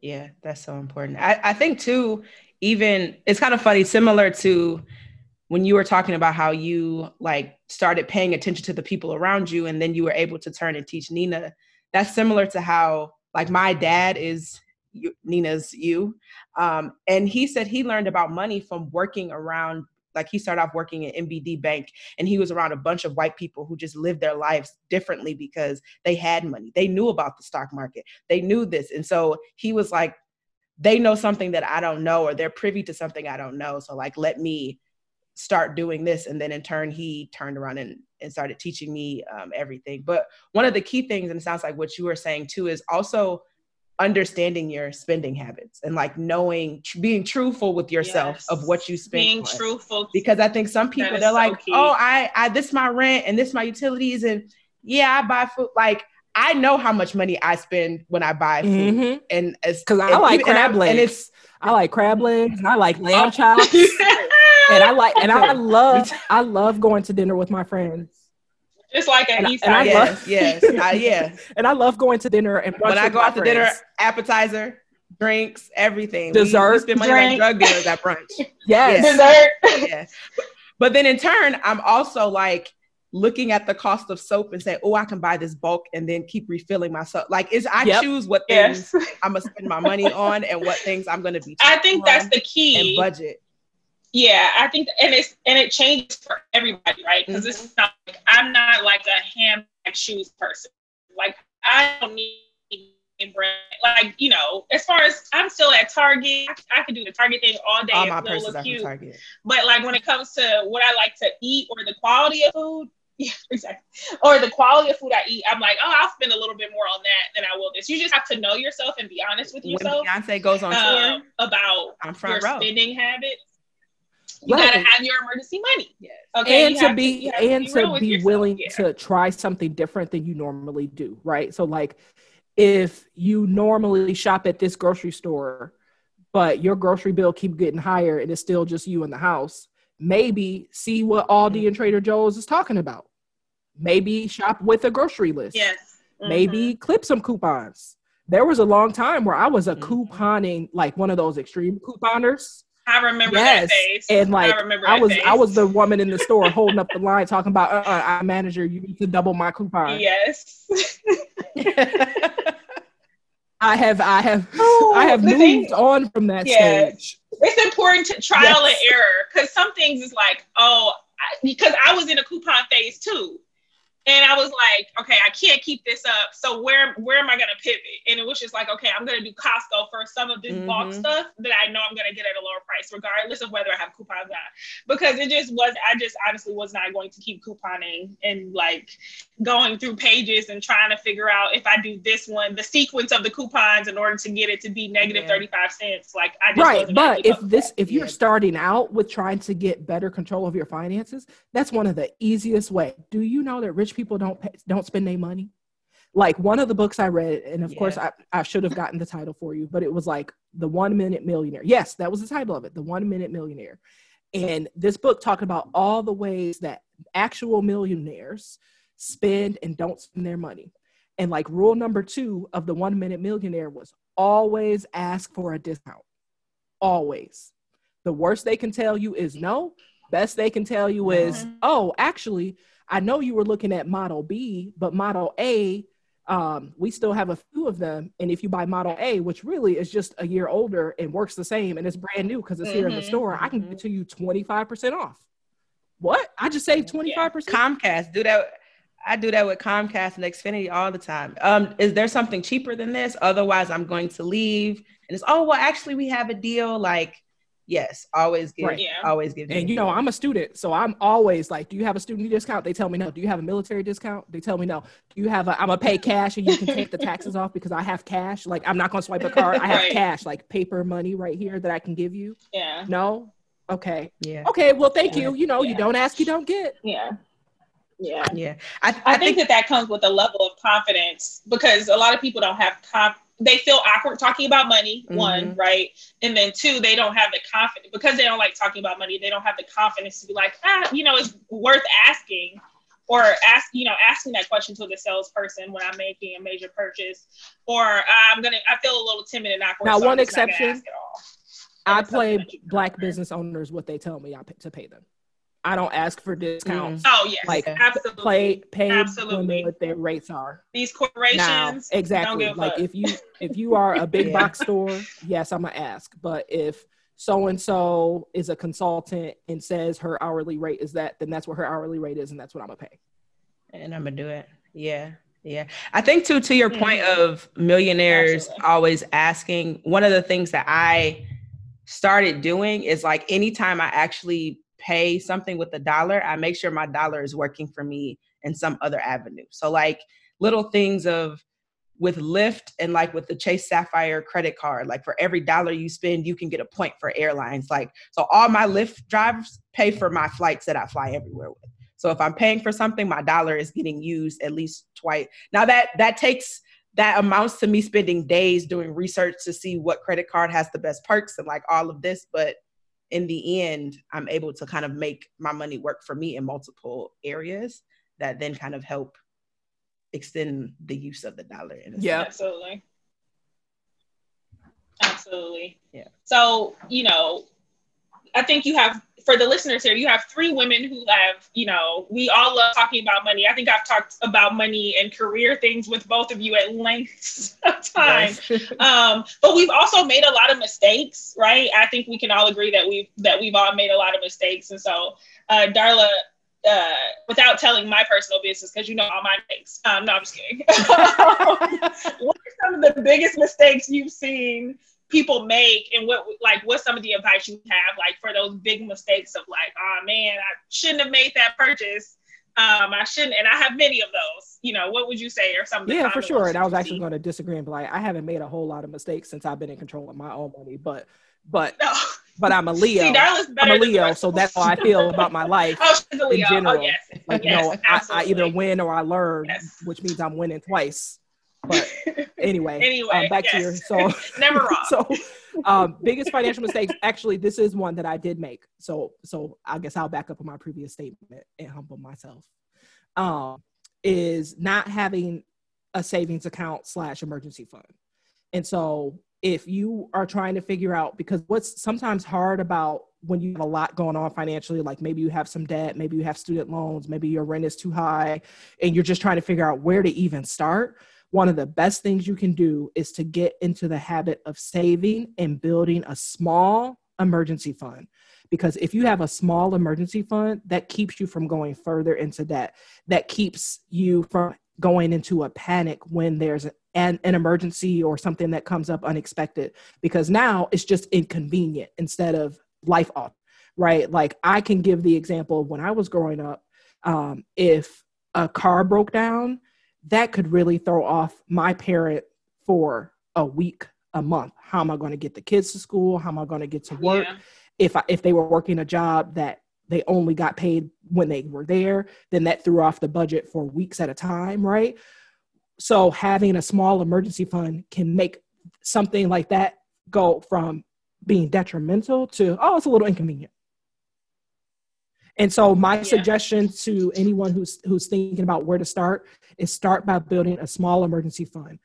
Yeah that's so important. I, I think too even it's kind of funny similar to when you were talking about how you like started paying attention to the people around you and then you were able to turn and teach nina. That's similar to how like my dad is Nina's you. Um, and he said he learned about money from working around, like he started off working at NBD Bank and he was around a bunch of white people who just lived their lives differently because they had money. They knew about the stock market, they knew this. And so he was like, they know something that I don't know, or they're privy to something I don't know. So, like, let me start doing this. And then in turn, he turned around and and started teaching me um, everything. But one of the key things, and it sounds like what you were saying too, is also understanding your spending habits and like knowing being truthful with yourself yes. of what you spend being on. truthful because i think some people they're so like key. oh i i this my rent and this my utilities and yeah i buy food like i know how much money i spend when i buy food mm-hmm. and because i like crab and legs and it's i like crab legs and i like lamb chops and I like and I love I love going to dinner with my friends. It's like an East Side. Yes, yes, uh, yeah. And I love going to dinner and when I go out to dinner, appetizer, drinks, everything. Dessert, we, we spend money drink. like drug dealers at brunch. yes, dessert. yeah. But, but then in turn, I'm also like looking at the cost of soap and say, "Oh, I can buy this bulk and then keep refilling myself." Like, is I yep. choose what things yes. I'm gonna spend my money on and what things I'm gonna be. I think that's the key. And budget. Yeah, I think, and it's and it changes for everybody, right? Because mm-hmm. it's not like I'm not like a handbag shoes person. Like I don't need brand. Like you know, as far as I'm still at Target, I, I can do the Target thing all day. All my purses are from Target. But like when it comes to what I like to eat or the quality of food, yeah, exactly. Or the quality of food I eat, I'm like, oh, I'll spend a little bit more on that than I will this. You just have to know yourself and be honest with yourself. When Beyonce goes on tour um, about I'm front your row. spending habits you right. gotta have your emergency money. Yes. Okay. And to be to, and to be, to be willing yeah. to try something different than you normally do, right? So like if you normally shop at this grocery store, but your grocery bill keep getting higher and it's still just you in the house, maybe see what Aldi mm-hmm. and Trader Joe's is talking about. Maybe shop with a grocery list. Yes. Mm-hmm. Maybe clip some coupons. There was a long time where I was a mm-hmm. couponing, like one of those extreme couponers I remember yes. that face. And like I, remember I was face. I was the woman in the store holding up the line talking about uh uh I'm manager, you need to double my coupon. Yes. I have I have oh, I have moved thing, on from that yeah, stage. It's important to trial yes. and error because some things is like, oh, I, because I was in a coupon phase too. And I was like, okay, I can't keep this up. So where where am I gonna pivot? And it was just like, okay, I'm gonna do Costco for some of this mm-hmm. bulk stuff that I know I'm gonna get at a lower price, regardless of whether I have coupons or not. Because it just was, I just honestly was not going to keep couponing and like going through pages and trying to figure out if I do this one, the sequence of the coupons in order to get it to be negative yeah. 35 cents. Like I just right. But if this, if you're yeah. starting out with trying to get better control of your finances, that's one of the easiest way. Do you know that rich people don't pay, don't spend their money? Like one of the books I read, and of yeah. course I, I should have gotten the title for you, but it was like the one minute millionaire. Yes, that was the title of it, the one minute millionaire. And this book talked about all the ways that actual millionaires spend and don't spend their money. And like rule number two of the one minute millionaire was always ask for a discount. Always. The worst they can tell you is no. Best they can tell you is, mm-hmm. oh, actually, I know you were looking at model B, but model A, um, we still have a few of them. And if you buy model A, which really is just a year older and works the same and it's brand new because it's mm-hmm. here in the mm-hmm. store, I can give to you 25% off. What? I just saved 25%. Yeah. Comcast, do that I do that with Comcast and Xfinity all the time. Um, is there something cheaper than this? Otherwise, I'm going to leave. And it's oh well, actually, we have a deal. Like, yes, always give, right. yeah. always give. And you know, I'm a student, so I'm always like, do you have a student discount? They tell me no. Do you have a military discount? They tell me no. Do you have a? I'm gonna pay cash and you can take the taxes off because I have cash. Like, I'm not gonna swipe a card. I have right. cash, like paper money right here that I can give you. Yeah. No. Okay. Yeah. Okay. Well, thank yeah. you. You know, yeah. you don't ask, you don't get. Yeah. Yeah. Yeah. I, I, I think, think, that that comes with a level of confidence because a lot of people don't have conf- they feel awkward talking about money, mm-hmm. one, right? And then two, they don't have the confidence because they don't like talking about money, they don't have the confidence to be like, ah, you know, it's worth asking or ask, you know, asking that question to the salesperson when I'm making a major purchase, or uh, I'm gonna, I feel a little timid and awkward. Now, so one exception, I play black business owners what they tell me I pay, to pay them. I don't ask for discounts. Mm. Oh yes, like absolutely. Play, pay absolutely what their rates are. These corporations, now, exactly. like if you if you are a big yeah. box store, yes, I'm gonna ask. But if so and so is a consultant and says her hourly rate is that, then that's what her hourly rate is, and that's what I'm gonna pay. And I'm gonna do it. Yeah. Yeah. I think too to your mm-hmm. point of millionaires Absolutely. always asking, one of the things that I started doing is like anytime I actually pay something with a dollar, I make sure my dollar is working for me in some other avenue. So like little things of with Lyft and like with the Chase Sapphire credit card, like for every dollar you spend, you can get a point for airlines. Like so all my Lyft drivers pay for my flights that I fly everywhere with. So if I'm paying for something, my dollar is getting used at least twice. Now that that takes that amounts to me spending days doing research to see what credit card has the best perks and like all of this, but in the end, I'm able to kind of make my money work for me in multiple areas that then kind of help extend the use of the dollar. yeah, absolutely. Absolutely. Yeah. So, you know, I think you have for the listeners here, you have three women who have, you know, we all love talking about money. I think I've talked about money and career things with both of you at length of time. Yes. um, but we've also made a lot of mistakes, right? I think we can all agree that we've that we've all made a lot of mistakes. And so, uh, Darla, uh, without telling my personal business, because you know all my mistakes. Um, no, I'm just kidding. what are some of the biggest mistakes you've seen people make and what like what some of the advice you have like for those big mistakes of like oh man i shouldn't have made that purchase. Um i shouldn't and i have many of those you know what would you say or something yeah for sure and i was actually going to disagree and be like i haven't made a whole lot of mistakes since i've been in control of my own money but but no. but i'm a leo. See, i'm a leo so that's how i feel about my life oh, in oh, general. oh, yes. like yes, you know I, I, either win or i learn yes. which means i'm winning twice but anyway, anyway, um, back yes. to your so never wrong. so um, biggest financial mistakes. Actually, this is one that I did make. So so I guess I'll back up on my previous statement and humble myself. Um, is not having a savings account slash emergency fund. And so if you are trying to figure out because what's sometimes hard about when you have a lot going on financially like maybe you have some debt maybe you have student loans maybe your rent is too high and you're just trying to figure out where to even start one of the best things you can do is to get into the habit of saving and building a small emergency fund. Because if you have a small emergency fund that keeps you from going further into debt. That keeps you from going into a panic when there's an, an emergency or something that comes up unexpected. Because now it's just inconvenient instead of life off right? Like i can give the example of when i was growing up um, if a car broke down that could really throw off my parent for a week a month how am i going to get the kids to school how am i going to get to work yeah. if I, if they were working a job that they only got paid when they were there, then that threw off the budget for weeks at a time, right? So having a small emergency fund can make something like that go from being detrimental to, oh, it's a little inconvenient. And so my yeah. suggestion to anyone who's who's thinking about where to start is start by building a small emergency fund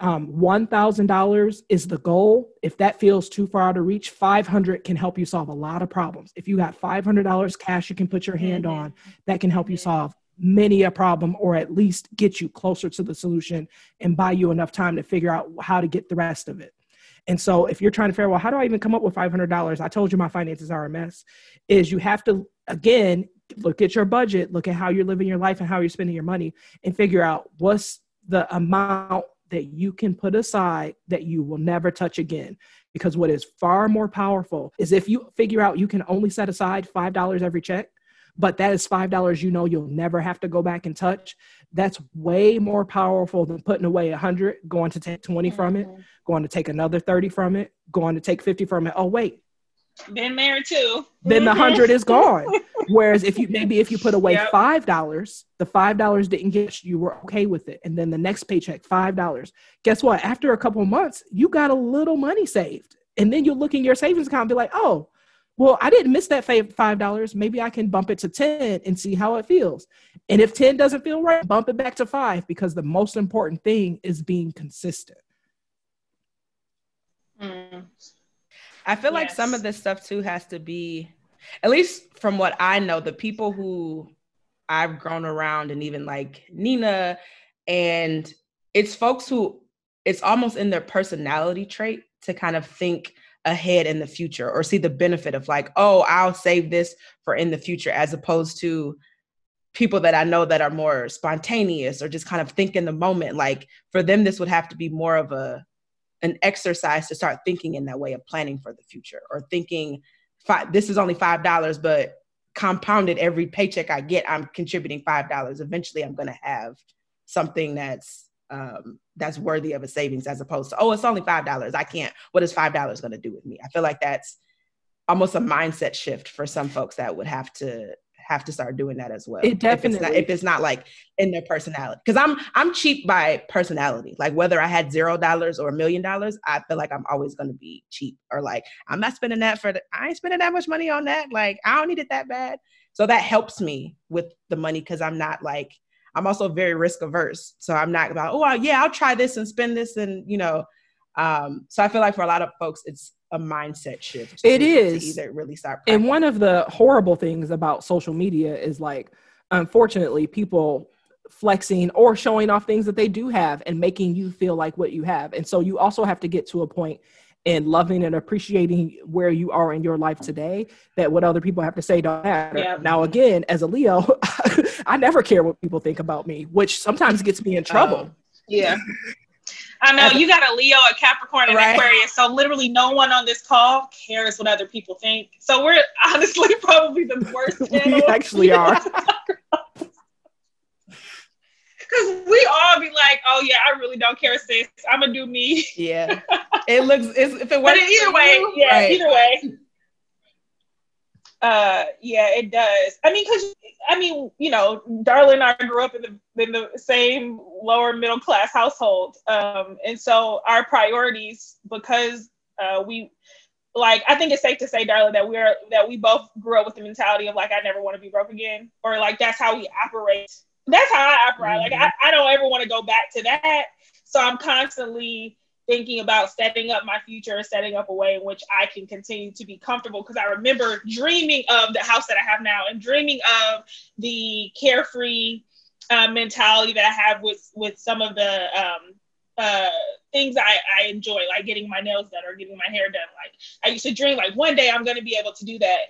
um, $1,000 is the goal. If that feels too far to reach, 500 can help you solve a lot of problems. If you got $500 cash you can put your hand mm-hmm. on, that can help you solve many a problem or at least get you closer to the solution and buy you enough time to figure out how to get the rest of it. And so if you're trying to figure out, well, how do I even come up with $500? I told you my finances are a mess. Is you have to, again, look at your budget, look at how you're living your life and how you're spending your money and figure out what's the amount that you can put aside that you will never touch again. Because what is far more powerful is if you figure out you can only set aside $5 every check, but that is $5 you know you'll never have to go back and touch. That's way more powerful than putting away a 100, going to take 20 from it, mm-hmm. going to take another 30 from it, going to take 50 from it. Oh, wait, been married too. Then the hundred is gone. Whereas if you maybe if you put away yep. five dollars, the five dollars didn't get you, you were okay with it, and then the next paycheck five dollars. Guess what? After a couple months, you got a little money saved, and then you look in your savings account and be like, oh. Well, I didn't miss that five dollars. Maybe I can bump it to ten and see how it feels. And if ten doesn't feel right, bump it back to five because the most important thing is being consistent. Mm. I feel yes. like some of this stuff too has to be, at least from what I know, the people who I've grown around and even like Nina, and it's folks who it's almost in their personality trait to kind of think ahead in the future or see the benefit of like, oh, I'll save this for in the future, as opposed to people that I know that are more spontaneous or just kind of think in the moment. Like for them, this would have to be more of a an exercise to start thinking in that way of planning for the future or thinking five, this is only five dollars but compounded every paycheck i get i'm contributing five dollars eventually i'm going to have something that's um, that's worthy of a savings as opposed to oh it's only five dollars i can't what is five dollars going to do with me i feel like that's almost a mindset shift for some folks that would have to have to start doing that as well. It definitely if it's not, if it's not like in their personality. Because I'm I'm cheap by personality. Like whether I had zero dollars or a million dollars, I feel like I'm always gonna be cheap. Or like I'm not spending that for the, I ain't spending that much money on that. Like I don't need it that bad. So that helps me with the money because I'm not like I'm also very risk averse. So I'm not about, oh yeah, I'll try this and spend this and you know. Um, so I feel like for a lot of folks, it's a mindset shift. It is either really start. And one of the horrible things about social media is like, unfortunately, people flexing or showing off things that they do have and making you feel like what you have. And so you also have to get to a point in loving and appreciating where you are in your life today that what other people have to say don't matter. Yeah. Now again, as a Leo, I never care what people think about me, which sometimes gets me in trouble. Um, yeah. I know you got a Leo, a Capricorn, and right. Aquarius. So literally, no one on this call cares what other people think. So we're honestly probably the worst. we actually are. Because we all be like, "Oh yeah, I really don't care, sis. I'm gonna do me." Yeah, it looks. if it works, but either way, you, yeah, right. either way. Uh, yeah, it does. I mean, because I mean, you know, Darla and I grew up in the in the same lower middle class household, um, and so our priorities, because uh, we like, I think it's safe to say, Darla, that we're that we both grew up with the mentality of like, I never want to be broke again, or like that's how we operate. That's how I operate. Mm-hmm. Like, I, I don't ever want to go back to that. So I'm constantly thinking about setting up my future, and setting up a way in which I can continue to be comfortable. Because I remember dreaming of the house that I have now and dreaming of the carefree uh, mentality that I have with with some of the um, uh, things I, I enjoy, like getting my nails done or getting my hair done. Like I used to dream, like one day I'm going to be able to do that,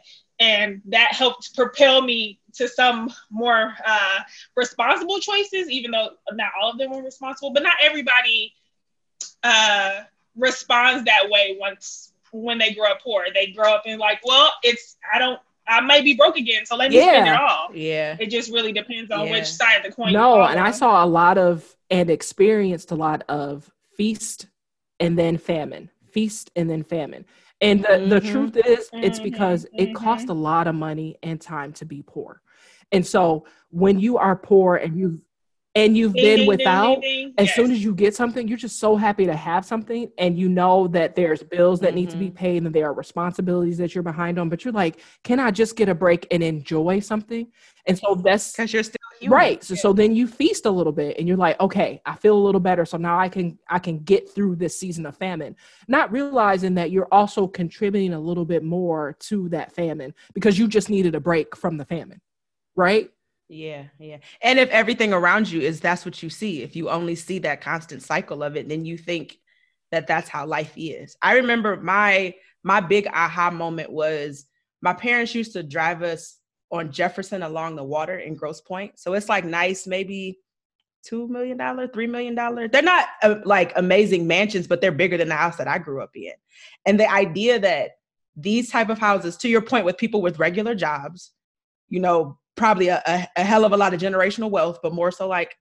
and that helped propel me to some more uh, responsible choices. Even though not all of them were responsible, but not everybody uh, responds that way once when they grow up poor. They grow up and like, well, it's I don't I might be broke again, so let me yeah. spend it all. Yeah. It just really depends on yeah. which side of the coin. No, and on. I saw a lot of and experienced a lot of feast and then famine, feast and then famine. And the, mm-hmm. the truth is, mm-hmm. it's because mm-hmm. it costs a lot of money and time to be poor. And so when you are poor and you and you've ding, been ding, without ding, as yes. soon as you get something you're just so happy to have something and you know that there's bills that mm-hmm. need to be mm-hmm. paid and there are responsibilities that you're behind on but you're like can i just get a break and enjoy something and so that's because you're still right so, so then you feast a little bit and you're like okay i feel a little better so now i can i can get through this season of famine not realizing that you're also contributing a little bit more to that famine because you just needed a break from the famine right yeah, yeah. And if everything around you is that's what you see, if you only see that constant cycle of it, then you think that that's how life is. I remember my my big aha moment was my parents used to drive us on Jefferson along the water in Grosse Pointe. So it's like nice, maybe two million dollar, three million dollar. They're not uh, like amazing mansions, but they're bigger than the house that I grew up in. And the idea that these type of houses, to your point, with people with regular jobs, you know, probably a, a, a hell of a lot of generational wealth, but more so like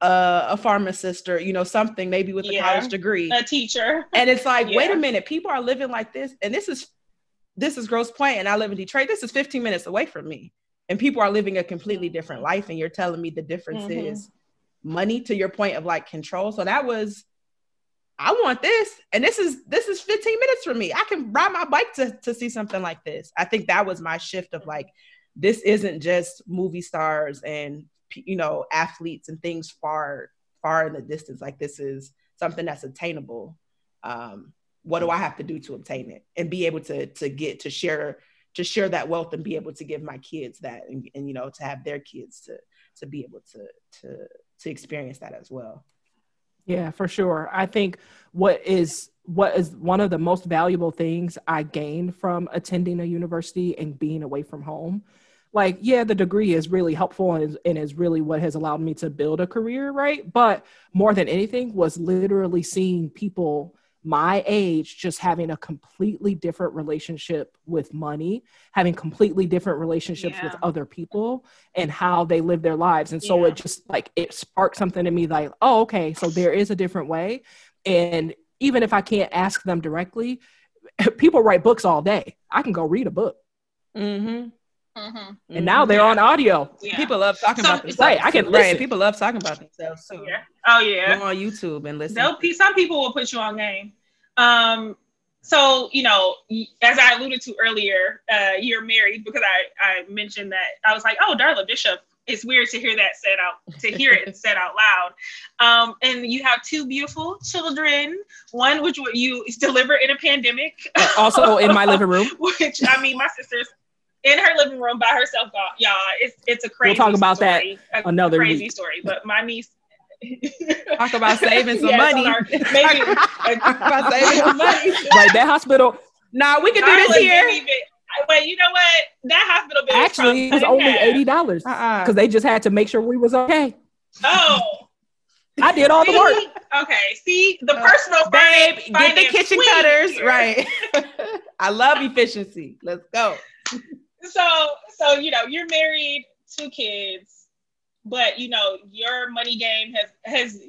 uh, a pharmacist or you know something maybe with a yeah, college degree, a teacher. And it's like, yeah. wait a minute, people are living like this, and this is this is Grosse and I live in Detroit. This is 15 minutes away from me, and people are living a completely different life. And you're telling me the difference mm-hmm. is money to your point of like control. So that was I want this. And this is this is 15 minutes for me. I can ride my bike to to see something like this. I think that was my shift of like this isn't just movie stars and you know athletes and things far far in the distance like this is something that's attainable um, what do i have to do to obtain it and be able to to get to share to share that wealth and be able to give my kids that and, and you know to have their kids to to be able to to to experience that as well. Yeah for sure. I think what is what is one of the most valuable things i gained from attending a university and being away from home like yeah the degree is really helpful and is, and is really what has allowed me to build a career right? But more than anything was literally seeing people my age just having a completely different relationship with money having completely different relationships yeah. with other people and how they live their lives and so yeah. it just like it sparked something in me like oh okay so there is a different way and even if i can't ask them directly people write books all day i can go read a book mm-hmm. Mm-hmm. And now they're yeah. on audio. Yeah. People love talking so, about themselves. Right, I can listen. Right, people love talking about themselves too. Yeah. Oh yeah. Go on YouTube and listen. They'll, some people will put you on game. Um, so you know, as I alluded to earlier, uh, you're married because I I mentioned that I was like, oh, Darla Bishop. It's weird to hear that said out to hear it said out loud. Um, and you have two beautiful children. One which you delivered in a pandemic. Also in my living room. which I mean, my sister's in her living room by herself, y'all. It's it's a crazy. We'll talk about story, that another crazy week. story. But my niece. talk about saving some money. Our, maybe talk about saving some money. Right, that hospital. Nah, we can do this here. Even, wait, you know what? That hospital bill actually it was only eighty dollars because uh-uh. they just had to make sure we was okay. Oh. I did all see? the work. Okay, see the uh, personal babe, get the kitchen cutters right. I love efficiency. Let's go so so you know you're married, two kids, but you know your money game has has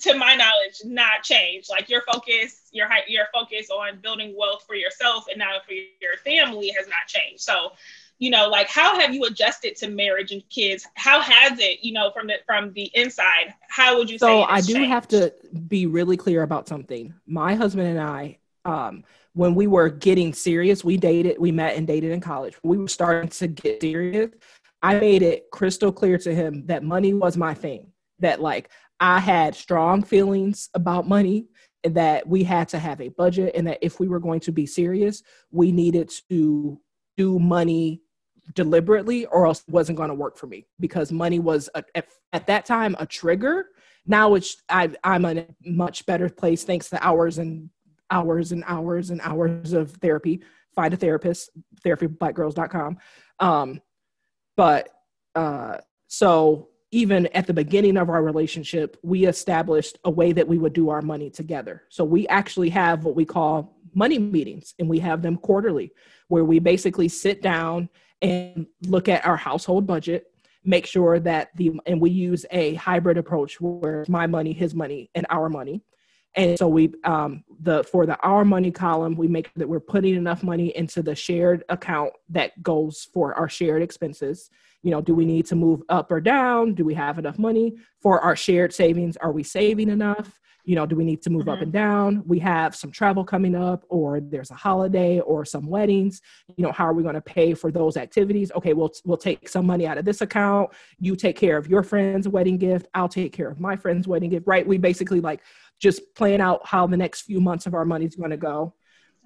to my knowledge not changed. Like your focus, your your focus on building wealth for yourself and now for your family has not changed. So you know like how have you adjusted to marriage and kids how has it you know from the from the inside how would you so i do changed? have to be really clear about something my husband and i um when we were getting serious, we dated, we met and dated in college. We were starting to get serious. I made it crystal clear to him that money was my thing, that like I had strong feelings about money and that we had to have a budget and that if we were going to be serious, we needed to do money deliberately or else it wasn't going to work for me because money was a, at, at, that time a trigger. Now it's I, i'm in a much better place thanks to hours and hours and hours and hours of therapy. Find a therapist therapyblackgirls.com um, but uh, so even at the beginning of our relationship we established a way that we would do our money together. So we actually have what we call money meetings and we have them quarterly where we basically sit down and look at our household budget make sure that the and we use a hybrid approach where it's my money his money and our money and so we um the for the our money column we make that we're putting enough money into the shared account that goes for our shared expenses. You know do we need to move up or down? Do we have enough money for our shared savings? Are we saving enough? You know do we need to move mm-hmm. up and down? We have some travel coming up or there's a holiday or some weddings. You know how are we going to pay for those activities? Okay we'll we'll take some money out of this account. You take care of your friend's wedding gift. I'll take care of my friend's wedding gift right? We basically like just plan out how the next few months of our money is going to go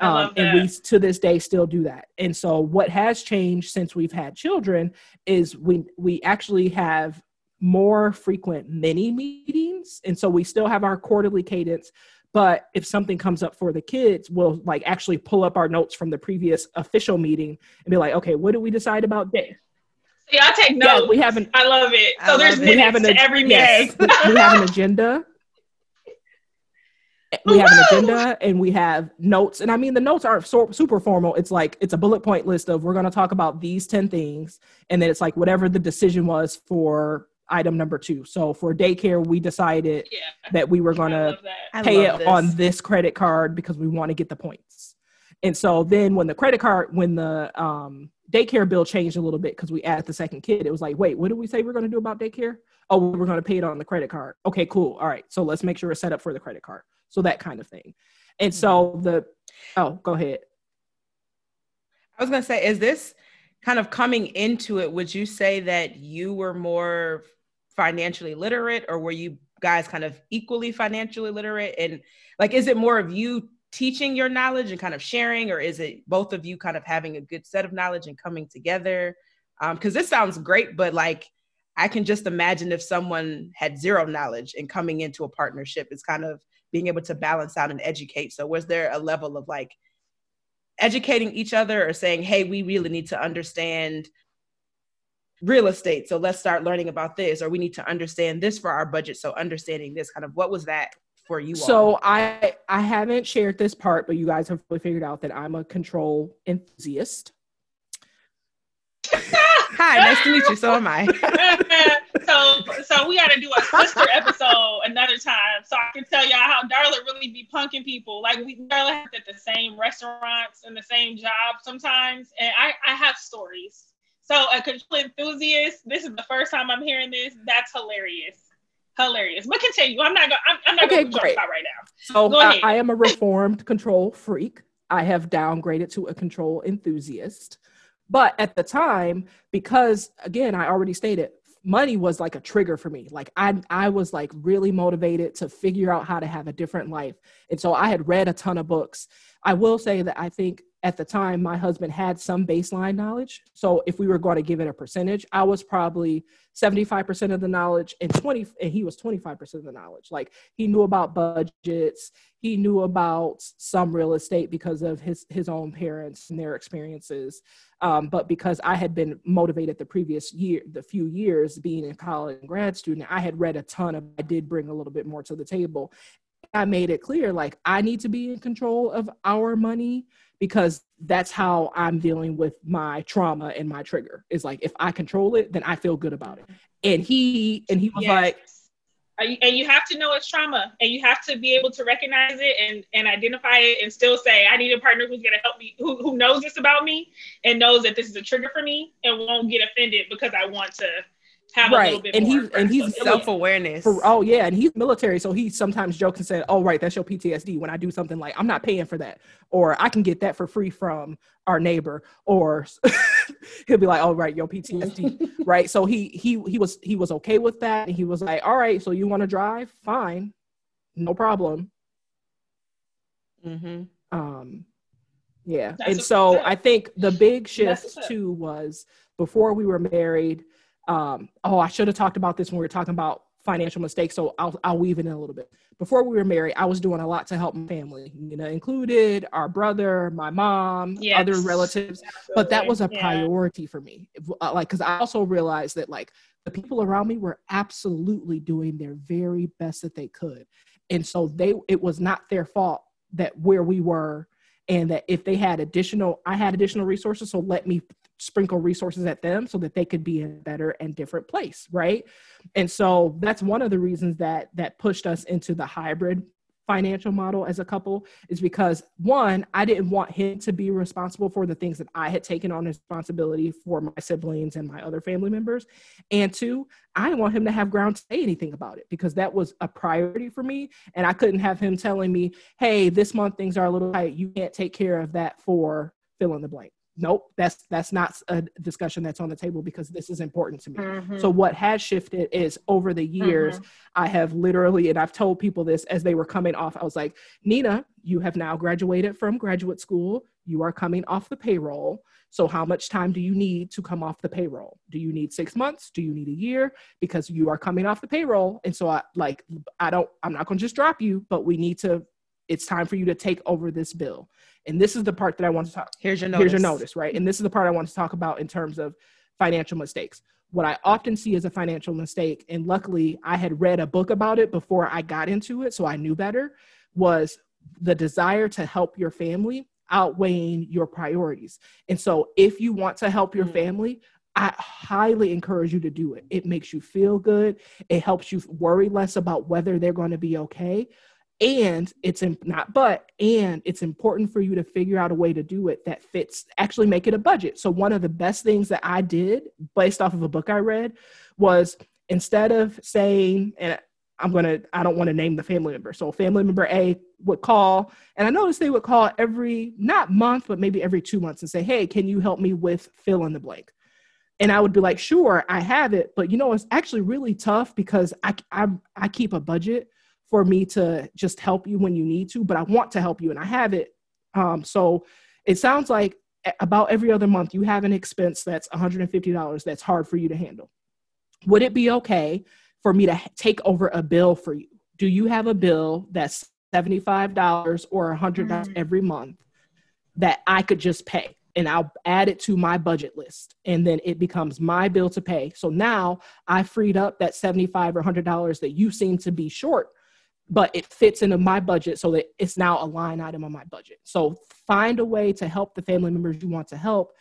um, and we to this day still do that and so what has changed since we've had children is we we actually have more frequent mini meetings. And so we still have our quarterly cadence. But if something comes up for the kids, we'll like actually pull up our notes from the previous official meeting and be like, okay, what did we decide about this? yeah I take notes. Yeah, we haven't. I love it. So there's minutes we have an, to every yes, we, we have an agenda. We have an agenda and we have notes and i mean the notes aren't so, super formal it's like it's a bullet point list of we're going to talk about these 10 things and then it's like whatever the decision was for item number two. So for daycare, we decided yeah. that we were going to pay it this. on this credit card because we want to get the points. And so then when the credit card, when the um, daycare bill changed a little bit because we added the second kid, it was like, wait, what did we say we're going to do about daycare? Oh, we're going to pay it on the credit card. Okay, cool. All right. So let's make sure it's set up for the credit card. So that kind of thing. And so mm-hmm. the, oh, go ahead. I was going to say, is this kind of coming into it, would you say that you were more financially literate or were you guys kind of equally financially literate? And like, is it more of you teaching your knowledge and kind of sharing, or is it both of you kind of having a good set of knowledge and coming together? Because um, this sounds great, but like, I can just imagine if someone had zero knowledge and coming into a partnership, it's kind of being able to balance out and educate. So, was there a level of like educating each other or saying, hey, we really need to understand real estate. So let's start learning about this, or we need to understand this for our budget. So understanding this kind of what was that for you? So all? I I haven't shared this part, but you guys have really figured out that I'm a control enthusiast. Hi, nice to meet you. So am I. so so we got to do a sister episode another time, so I can tell y'all how Darla really be punking people. Like we Darla at the same restaurants and the same job sometimes, and I I have stories. So a control enthusiast. This is the first time I'm hearing this. That's hilarious. Hilarious. But continue. I'm not going. I'm, I'm not okay, going to right now. So I, I am a reformed control freak. I have downgraded to a control enthusiast. But at the time, because again, I already stated money was like a trigger for me. Like I I was like really motivated to figure out how to have a different life. And so I had read a ton of books. I will say that I think at the time my husband had some baseline knowledge. So if we were going to give it a percentage i was probably 75% of the knowledge and 20 and he was 25% of the knowledge. Like he knew about budgets he knew about some real estate because of his his own parents and their experiences. Um, but because i had been motivated the previous year the few years being in college and grad student i had read a ton of i did bring a little bit more to the table. I made it clear like I need to be in control of our money because that's how I'm dealing with my trauma and my trigger. Is like if I control it, then I feel good about it. And he and he was yes. like and you have to know it's trauma and you have to be able to recognize it and, and identify it and still say i need a partner who's going to help me who, who knows this about me and knows that this is a trigger for me and won't get offended because i want to have right. and he's and he's self awareness. Oh yeah, and he's military, so he sometimes jokes and said, "Oh right, that's your PTSD." When I do something like, "I'm not paying for that," or "I can get that for free from our neighbor," or he'll be like, "Oh right, your PTSD." right. So he he he was he was okay with that, and he was like, "All right, so you want to drive? Fine, no problem." Mm-hmm. Um, yeah. That's and so I think the big shift too was before we were married. Um, oh, I should have talked about this when we were talking about financial mistakes. So I'll, I'll weave it in a little bit. Before we were married, I was doing a lot to help my family, you know, included our brother, my mom, yes. other relatives. Absolutely. But that was a yeah. priority for me. Uh, like, cause I also realized that like the people around me were absolutely doing their very best that they could. And so they, it was not their fault that where we were and that if they had additional i had additional resources so let me sprinkle resources at them so that they could be in a better and different place right and so that's one of the reasons that that pushed us into the hybrid financial model as a couple is because one, I didn't want him to be responsible for the things that I had taken on responsibility for my siblings and my other family members. And two, I didn't want him to have ground to say anything about it because that was a priority for me. And I couldn't have him telling me, hey, this month things are a little tight. You can't take care of that for fill in the blank nope that's that's not a discussion that's on the table because this is important to me. Mm-hmm. so what has shifted is over the years mm-hmm. i have literally and i've told people this as they were coming off i was like nina you have now graduated from graduate school. You are coming off the payroll. So how much time do you need to come off the payroll? Do you need six months? Do you need a year? Because you are coming off the payroll. And so i like i don't i'm not going to just drop you but we need to it's time for you to take over this bill. And this is the part that I want to talk. Here's your notice. Here's your notice, right? And this is the part I want to talk about in terms of financial mistakes. What I often see as a financial mistake, and luckily I had read a book about it before I got into it, so I knew better, was the desire to help your family outweighing your priorities. And so if you want to help your mm. family, I highly encourage you to do it. It makes you feel good. It helps you worry less about whether they're going to be okay and it's in, not but and it's important for you to figure out a way to do it that fits actually make it a budget. So one of the best things that i did based off of a book i read was instead of saying and i'm to i don't want to name the family member. So family member a would call and i noticed they would call every not month but maybe every two months and say hey can you help me with fill in the blank? And i would be like sure i have it but you know it's actually really tough because i i, I keep a budget for me to just help you when you need to, but I want to help you and I have it. Um, so it sounds like about every other month you have an expense that's $150 that's hard for you to handle. Would it be okay for me to take over a bill for you? Do you have a bill that's $75 or $100 mm-hmm. every month that I could just pay? and I'll add it to my budget list. And then it becomes my bill to pay. So now I freed up that 75 or $100 that you seem to be short but it fits into my budget so that it's now a line item on my budget. So find a way to help the family members you want to help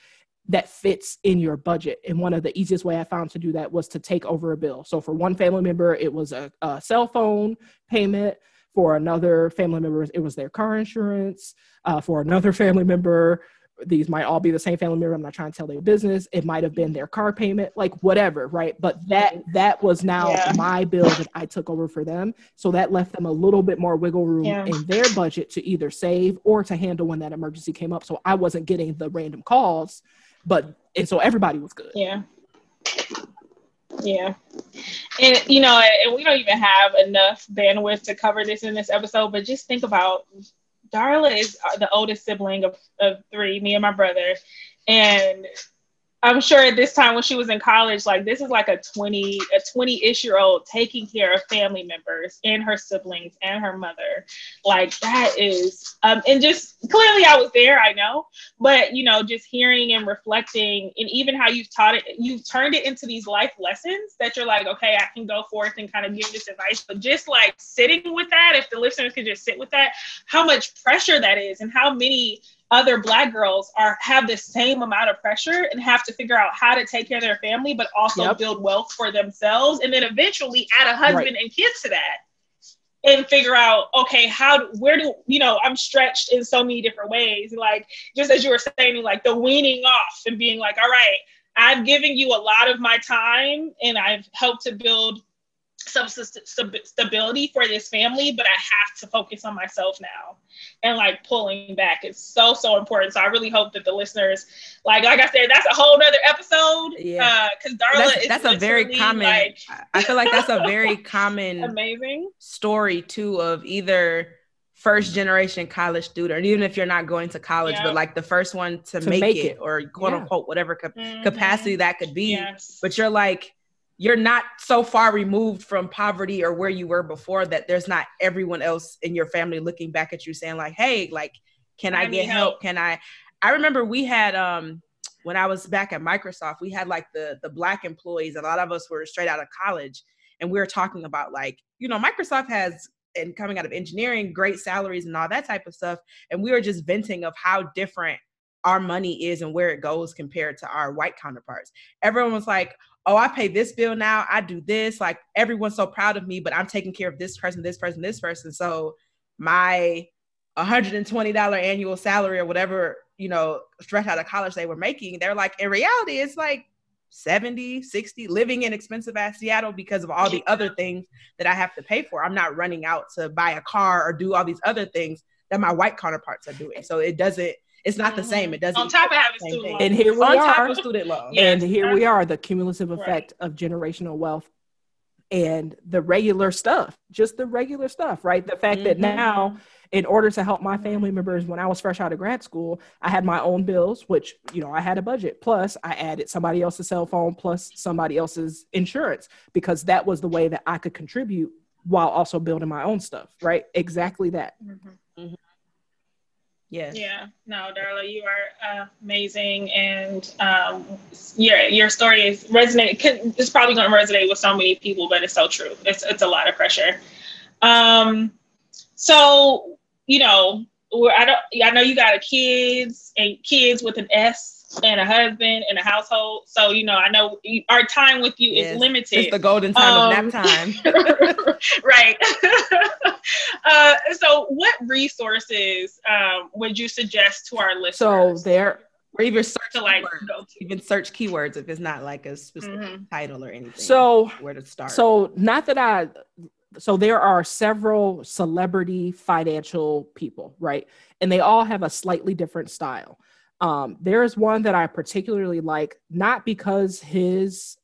that fits in your budget. And one of the easiest way I found to do that was to take over a bill. So for one family member, it was a, a cell phone payment. For another family member, it was their car insurance. Uh, for another family member, these might all be the same family member i'm not trying to tell their business it might have been their car payment like whatever right but that that was now yeah. my bill that i took over for them so that left them a little bit more wiggle room yeah. in their budget to either save or to handle when that emergency came up so i wasn't getting the random calls but and so everybody was good yeah yeah. And you know, and we don't even have enough bandwidth to cover this in this episode, but just think about Darla is uh, the oldest sibling of, of three, me and my brother. And I'm sure at this time when she was in college, like this is like a 20, a 20-ish year old taking care of family members and her siblings and her mother. Like that is um and just clearly I was there, I know, but you know, just hearing and reflecting and even how you've taught it, you've turned it into these life lessons that you're like, okay, I can go forth and kind of give this advice. But just like sitting with that, if the listeners could just sit with that, how much pressure that is and how many other black girls are have the same amount of pressure and have to figure out how to take care of their family but also yep. build wealth for themselves and then eventually add a husband right. and kids to that and figure out okay how where do you know i'm stretched in so many different ways like just as you were saying like the weaning off and being like all right i've given you a lot of my time and i've helped to build stability for this family, but I have to focus on myself now. And like pulling back is so so important. So I really hope that the listeners, like like I said, that's a whole nother episode. Yeah, because uh, Darla that's, that's a very common. Like, I feel like that's a very common amazing story too of either first generation college student, or even if you're not going to college, but like the first one to, to make, make, it, it. or quote yeah. unquote whatever cap- mm-hmm. capacity that could be. Yes. But you're like you're not so far removed from poverty or where you were before that there's not everyone else in your family looking back at you saying like, "Hey, like, can I, I get help? help? Can I?" I remember we had um when I was back at Microsoft, we had like the the black employees. A lot of us were straight out of college, and we were talking about like, you know, Microsoft has and coming out of engineering, great salaries and all that type of stuff. And we were just venting of how different our money is and where it goes compared to our white counterparts. Everyone was like, oh, I pay this bill now, I do this. Like everyone's so proud of me, but I'm taking care of this person, this person, this person. So my $120 annual salary or whatever, you know, stretch out of college they were making, they're like, in reality, it's like 70, 60, living in expensive ass Seattle because of all the other things that I have to pay for. I'm not running out to buy a car or do all these other things that my white counterparts are doing. So it doesn't it's not the same. It doesn't. On top of having student loans. And here we on are. Top of student loans. And here we are, the cumulative effect right. of generational wealth and the regular stuff, just the regular stuff, right? The fact mm-hmm. that now, in order to help my family members, when I was fresh out of grad school, I had my own bills, which, you know, I had a budget. Plus, I added somebody else's cell phone, plus somebody else's insurance, because that was the way that I could contribute while also building my own stuff, right? Exactly that. Mm-hmm. Mm-hmm. Yes. Yeah. No, Darla, you are amazing, and um, your your story is resonate. It's probably going to resonate with so many people, but it's so true. It's it's a lot of pressure. Um, so you know, I don't. I know you got a kids and kids with an S and a husband and a household. So, you know, I know our time with you yes. is limited. It's the golden time um, of nap time. right. uh, so, what resources um, would you suggest to our listeners? So, there, or even search to like keywords, even search keywords if it's not like a specific mm-hmm. title or anything. So, where to start? So, not that I so there are several celebrity financial people, right? And they all have a slightly different style. Um, there's one that I particularly like, not because his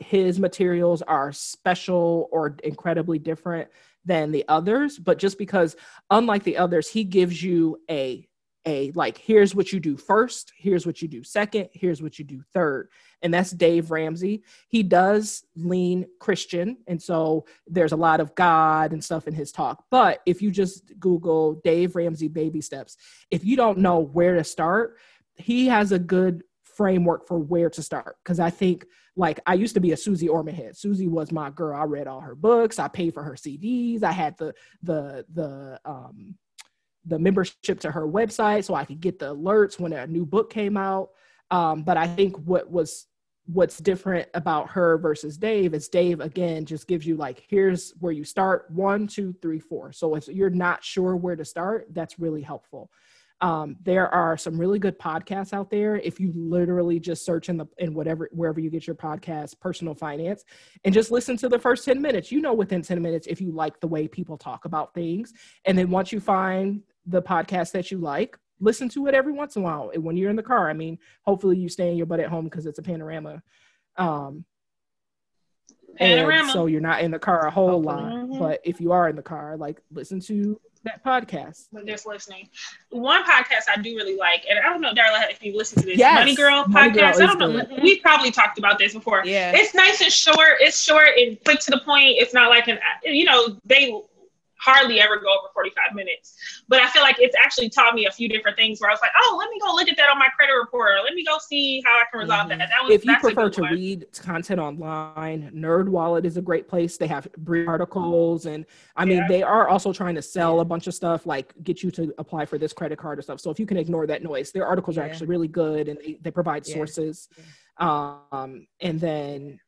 his materials are special or incredibly different than the others, but just because, unlike the others, he gives you a a like here's what you do first here's what you do second here's what you do third. And that's dave ramsey. He does lean christian and so there's a lot of god and stuff in his talk. But if you just google dave ramsey baby steps if you don't know where to start he has a good framework for where to start. Because i think like i used to be a susie orman head. Susie was my girl. I read all her books. I paid for her cds i had the the the um the membership to her website so I could get the alerts when a new book came out. Um, but I think what was what's different about her versus Dave is Dave again just gives you like here's where you start one, two, three, four. So if you're not sure where to start, that's really helpful. Um, there are some really good podcasts out there. If you literally just search in the in whatever wherever you get your podcast, personal finance, and just listen to the first 10 minutes, you know within 10 minutes if you like the way people talk about things. And then once you find the podcast that you like, listen to it every once in a while when you're in the car. I mean, hopefully you stay in your butt at home because it's a panorama. Um, panorama. so you're not in the car a whole lot. Mm-hmm. But if you are in the car, like listen to that podcast. When just listening. One podcast I do really like, and I don't know, Darla, if you listen to this yes. Money Girl Money podcast. Girl I don't know. Good. We probably talked about this before. Yeah. It's nice and short. It's short and quick to the point. It's not like an, you know, they hardly ever go over 45 minutes. But I feel like it's actually taught me a few different things where I was like, oh, let me go look at that on my credit report, or let me go see how I can resolve mm-hmm. that. that was, if you prefer to one. read content online, NerdWallet is a great place. They have brief articles, and I mean, yeah. they are also trying to sell a bunch of stuff, like get you to apply for this credit card or stuff. So if you can ignore that noise, their articles yeah. are actually really good, and they, they provide sources. Um, and then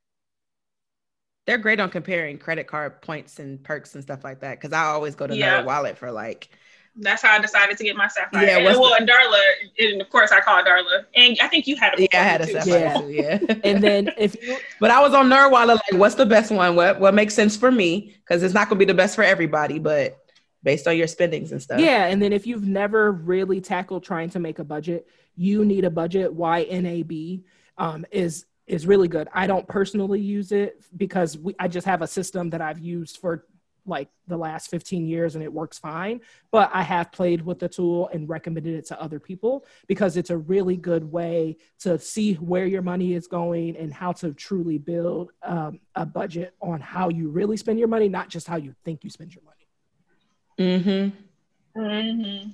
they're great on comparing credit card points and perks and stuff like that. Cause I always go to yeah. Wallet for like. That's how I decided to get my Sapphire. Yeah, and, well, the- and Darla, and of course I called Darla, and I think you had a yeah, I had a Sapphire yeah. too. Yeah, and then if you, but I was on NerdWallet like, what's the best one? What what makes sense for me? Because it's not gonna be the best for everybody, but based on your spendings and stuff. Yeah, and then if you've never really tackled trying to make a budget, you need a budget. YNAB um, is is really good. I don't personally use it because we, I just have a system that I've used for like the last 15 years and it works fine. But I have played with the tool and recommended it to other people because it's a really good way to see where your money is going and how to truly build um, a budget on how you really spend your money, not just how you think you spend your money. Mm-hmm. Mm-hmm.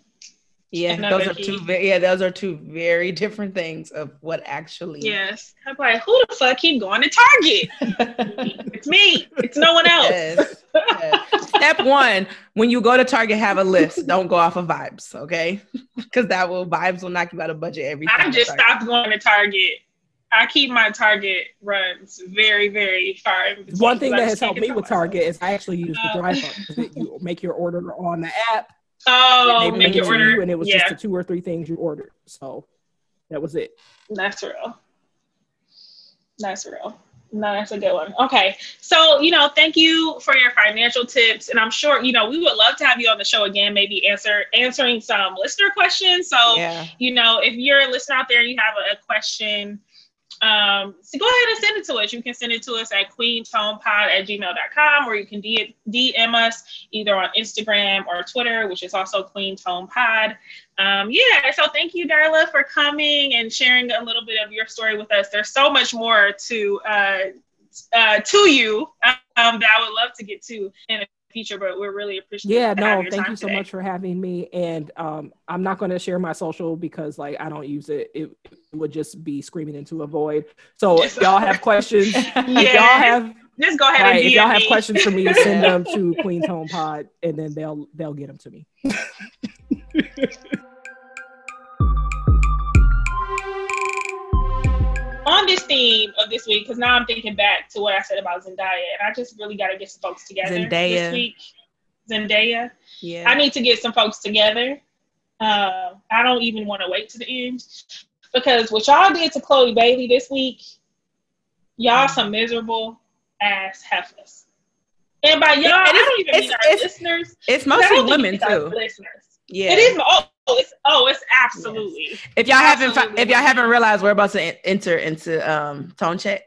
Yeah, Another those are key. two. Ve- yeah, those are two very different things of what actually. Yes. I'm like, who the fuck keep going to Target? it's me. It's no one else. Yes, yes. Step one: when you go to Target, have a list. Don't go off of vibes, okay? Because that will vibes will knock you out of budget every time. I at just stopped going to Target. I keep my Target runs very, very far. in between One thing I that just has can't helped me with. Target is I actually use the drive up. Uh, you make your order on the app. Oh, they make your it order. you, and it was yeah, just the two or three things you ordered. So that was it. that's real. That's real. No, that's a good one. Okay. So, you know, thank you for your financial tips. And I'm sure, you know, we would love to have you on the show again, maybe answer answering some listener questions. So, Yeah. you know, if you're a listener out there and you have a, a question, um, so go ahead and send it to us. You can send it to us at queentonepod at gmail.com or you can DM us either on Instagram or Twitter, which is also Queen Tone Pod. Um, yeah, so thank you, Darla, for coming and sharing a little bit of your story with us. There's so much more to uh, uh, to you um, that I would love to get to in the future, but we're really appreciative. Yeah, no, thank you so today. much for having me. And um, I'm not going to share my social because like I don't use it. It would just be screaming into a void. So if y'all have questions, if y'all have Just go ahead right, and if y'all have questions for me, send them to Queen's Home Pod, and then they'll they'll get them to me. On this theme of this week, because now I'm thinking back to what I said about Zendaya, and I just really got to get some folks together Zendaya. this week. Zendaya. Yeah. I need to get some folks together. Uh, I don't even want to wait to the end because what y'all did to Chloe Bailey this week, y'all some miserable ass heifers. And by y'all, I don't even mean it's- our it's- listeners. it's mostly women too. Listeners. Yeah. It is. Oh, it's oh, it's absolutely. If y'all haven't, fi- if y'all haven't realized, we're about to enter into um tone check.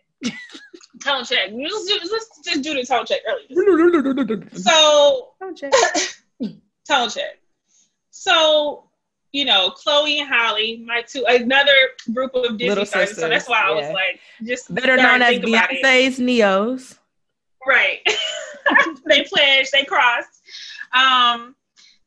Tone check. Let's, do- let's just do the tone check early. So Tone check. tone check. So, you know, Chloe and Halle, my two, another group of Disney Little stars. So that's why I yeah. was like, just Better known as to think about it. Beyonce's Neos. Right. they pledged, they crossed. Um,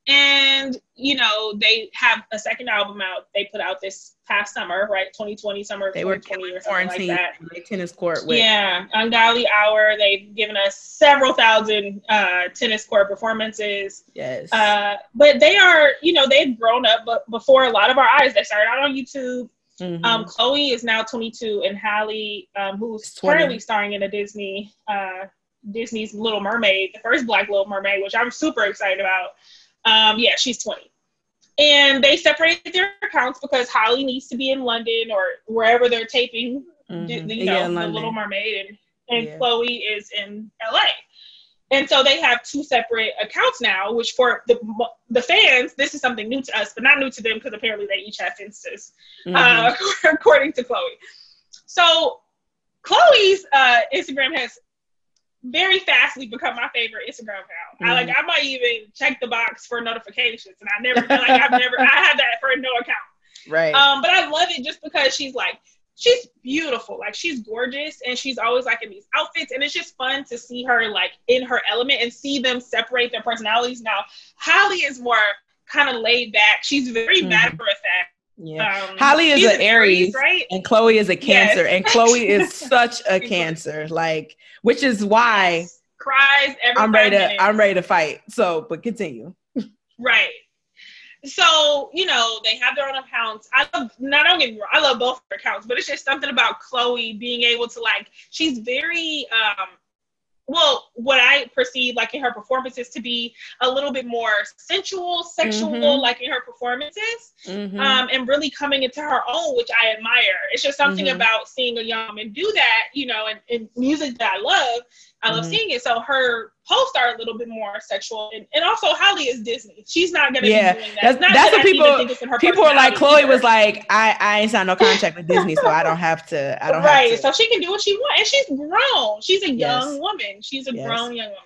and you know, they have a second album out. They put out this past summer, right? 2020 summer They were 2020 or something like that. tennis court with. Yeah, Ungodly Hour. They've given us several thousand uh, tennis court performances. Yes. Uh, but they are, you know, they've grown up but before a lot of our eyes. They started out on YouTube. Mhm. Um, Chloe is now 22, and Halle, um, who's 20. currently starring in a Disney, uh, Disney's Little Mermaid, the first Black Little Mermaid, which I'm super excited about. Um, yeah, she's 20. And they separated their accounts because Halle needs to be in London or wherever they're taping Mhm. the, you Yeah, know, in the Little Mermaid, and and Yeah. Chloe is in LA. And so they have two separate accounts now, which for the the fans, this is something new to us, but not new to them because apparently they each have Instas, Mhm. uh, according to Chloe. So Chloe's uh, Instagram has very fastly become my favorite Instagram account. I like I might even check the box for notifications, and I never like I've never I have that for no account. right. Um, but I love it just because she's like, she's beautiful. Like she's gorgeous and she's always like in these outfits. And it's just fun to see her like in her element and see them separate their personalities. Now, Halle is more kind of laid back. She's very Mhm. matter of fact. Yeah. Um, Halle is an Aries, right? and Chloe is a Cancer, Yes. and Chloe is such a Cancer. Like, which is why Cries every I'm ready to minutes. I'm ready to fight. So, but continue. Right. So, you know, they have their own accounts. I love not don't get me wrong, I love both accounts, but it's just something about Chloe being able to like she's very um well, what I perceive like in her performances to be a little bit more sensual, sexual, Mhm. like in her performances, Mhm. um, and really coming into her own, which I admire. It's just something Mhm. about seeing a young woman do that, you know, and, and music that I love. I love Mhm. seeing it. So her posts are a little bit more sexual, and, and also Halle is Disney. She's not gonna Yeah, be doing that. that's- Not that's that what people- People are like, Chloe was like, I, I ain't signed no contract with Disney, so I don't have to. I don't right. have to. So she can do what she wants, and she's grown. She's a young Yes. woman. She's a Yes. grown young woman.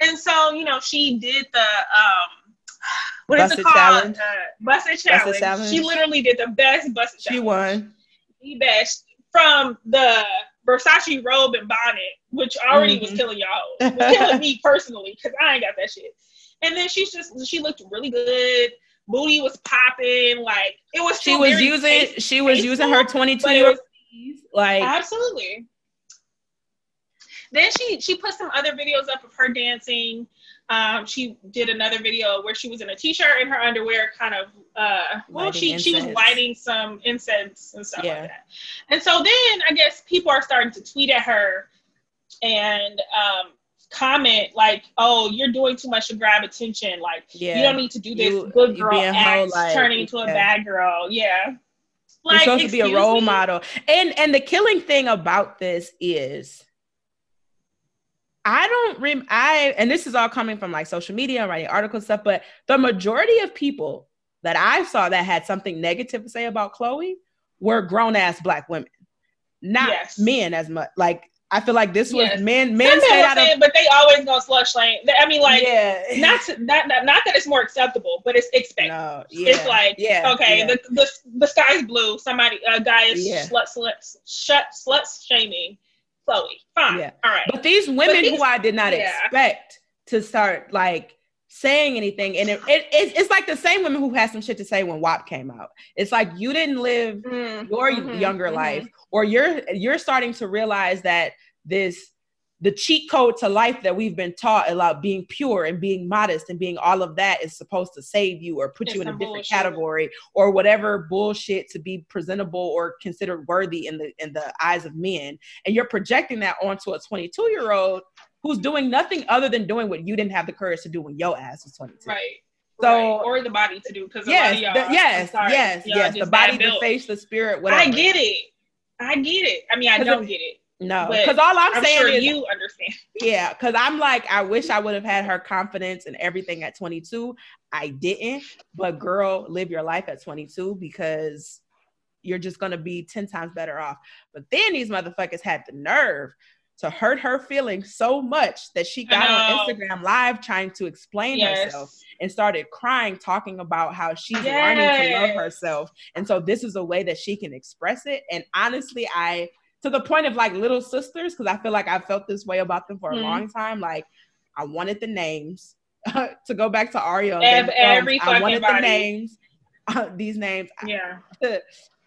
And so, you know, she did the um what is Busted it called? challenge. Uh, Buss It challenge. challenge. She literally did the best Buss It She challenge. won. The best from the Versace robe and bonnet, which already was Mhm. killing y'all. Was killing me personally because I ain't got that shit. And then she's just she looked really good. Booty was popping. Like it was. She was using tasteful, she was using her 22 year like Absolutely. Then she she put some other videos up of her dancing. Um, she did another video where she was in a t-shirt and her underwear, kind of. Uh, well, Lighting she she was lighting some incense and stuff Yeah. like that. And so then I guess people are starting to tweet at her and um, comment like, "Oh, you're doing too much to grab attention. Like, yeah. you don't need to do this You- good girl being hoe, act, like, turning into a bad girl. Yeah, You're supposed to be a role me? model. And and the killing thing about this is I don't rem I and this is all coming from like social media, and writing articles stuff, but the majority of people that I saw that had something negative to say about Chloe were grown ass black women, not Yes. men as much. Like I feel like this was Yes. men men stayed out say of but they always go slush lane. I mean, like, yeah. not, to, not not not that it's more acceptable, but it's expected. no, yeah. It's like, yeah, okay, yeah. the, the the sky's blue. Somebody, a guy is Yeah. slut slut shut slut shaming Chloe. Fine, Yeah. all right. But these women these- who I did not yeah. expect to start like saying anything, and it, it, it- it's like the same women who had some shit to say when WAP came out. It's like you didn't live Mm, your mhm, younger mhm. life, or you're you're starting to realize that this the cheat code to life that we've been taught about being pure and being modest and being all of that is supposed to save you or put It's you in a different bullshit. category or whatever bullshit to be presentable or considered worthy in the in the eyes of men and you're projecting that onto a 22 year old who's doing nothing other than doing what you didn't have the courage to do when your ass was 22 Right. So- right. or the body to do because yes a lot of y'all, the- yes sorry, yes yes the body the face the spirit whatever I get it. I get it. I mean, I don't it- get it. No because all i'm, I'm saying sure is you understand. Yeah, because I'm like, I wish I would have had her confidence and everything at 22. I didn't, but girl, live your life at 22 because you're just gonna be 10 times better off. But then these motherfuckers had the nerve to hurt her feelings so much that she got on. Instagram live trying to explain herself and started crying, talking about how she's learning to love herself. And so this is a way that she can express it. And honestly, I to the point of like little sisters, because I feel like I felt this way about them for a Mhm. long time. Like I wanted the names to go back to Ario. and Ev- Game of every I wanted the body. names. these names. Yeah.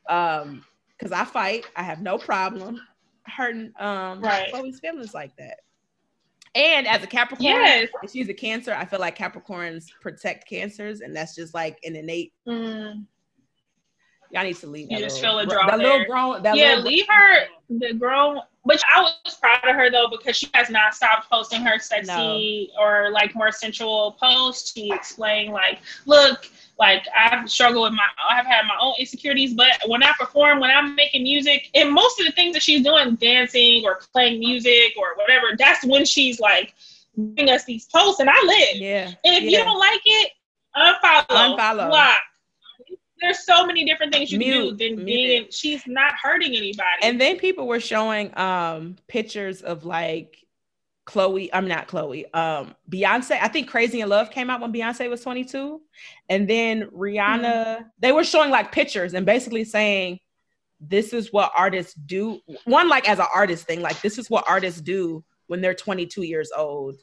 um, because I fight. I have no problem hurting um Right. Chloe's feelings like that. And as a Capricorn, Yes. she's a Cancer, I feel like Capricorns protect Cancers, and that's just like an innate. Mm. Y'all need to leave. You just little, feel a draw That little grown. That yeah, little, leave her the grown. Which I was proud of her though because she has not stopped posting her sexy or like more sensual posts. She explained like, look, like I've struggled with my, I've had my own insecurities, but when I perform, when I'm making music, and most of the things that she's doing, dancing or playing music or whatever, that's when she's like giving us these posts, and I live. Yeah. And if you don't like it, unfollow, Unfollow. block. There's so many different things you Mute, can do than being. She's not hurting anybody. And then people were showing um pictures of like Chloe, I'm not Chloe, um Beyonce. I think Crazy in Love came out when Beyonce was 22. And then Rihanna, they were showing like pictures and basically saying this is what artists do. One like as an artist thing, like this is what artists do when they're 22 years old.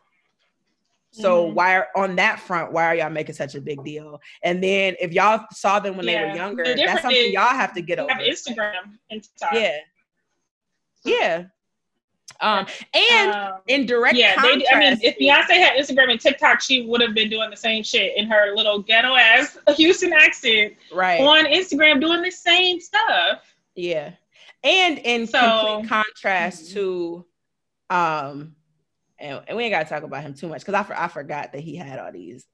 So Mhm. why are on that front, why are y'all making such a big deal? And then if y'all saw them when they were younger, The that's something is y'all have to get over. have Instagram and TikTok. Yeah. Yeah. Um, and Um, in direct yeah, they, contrast, I mean, if Beyonce had Instagram and TikTok, she would have been doing the same shit in her little ghetto ass Houston accent right, on Instagram, doing the same stuff. yeah, and in So- mm-hmm. contrast to, um, and, and we ain't gotta talk about him too much because I, for, I forgot that he had all these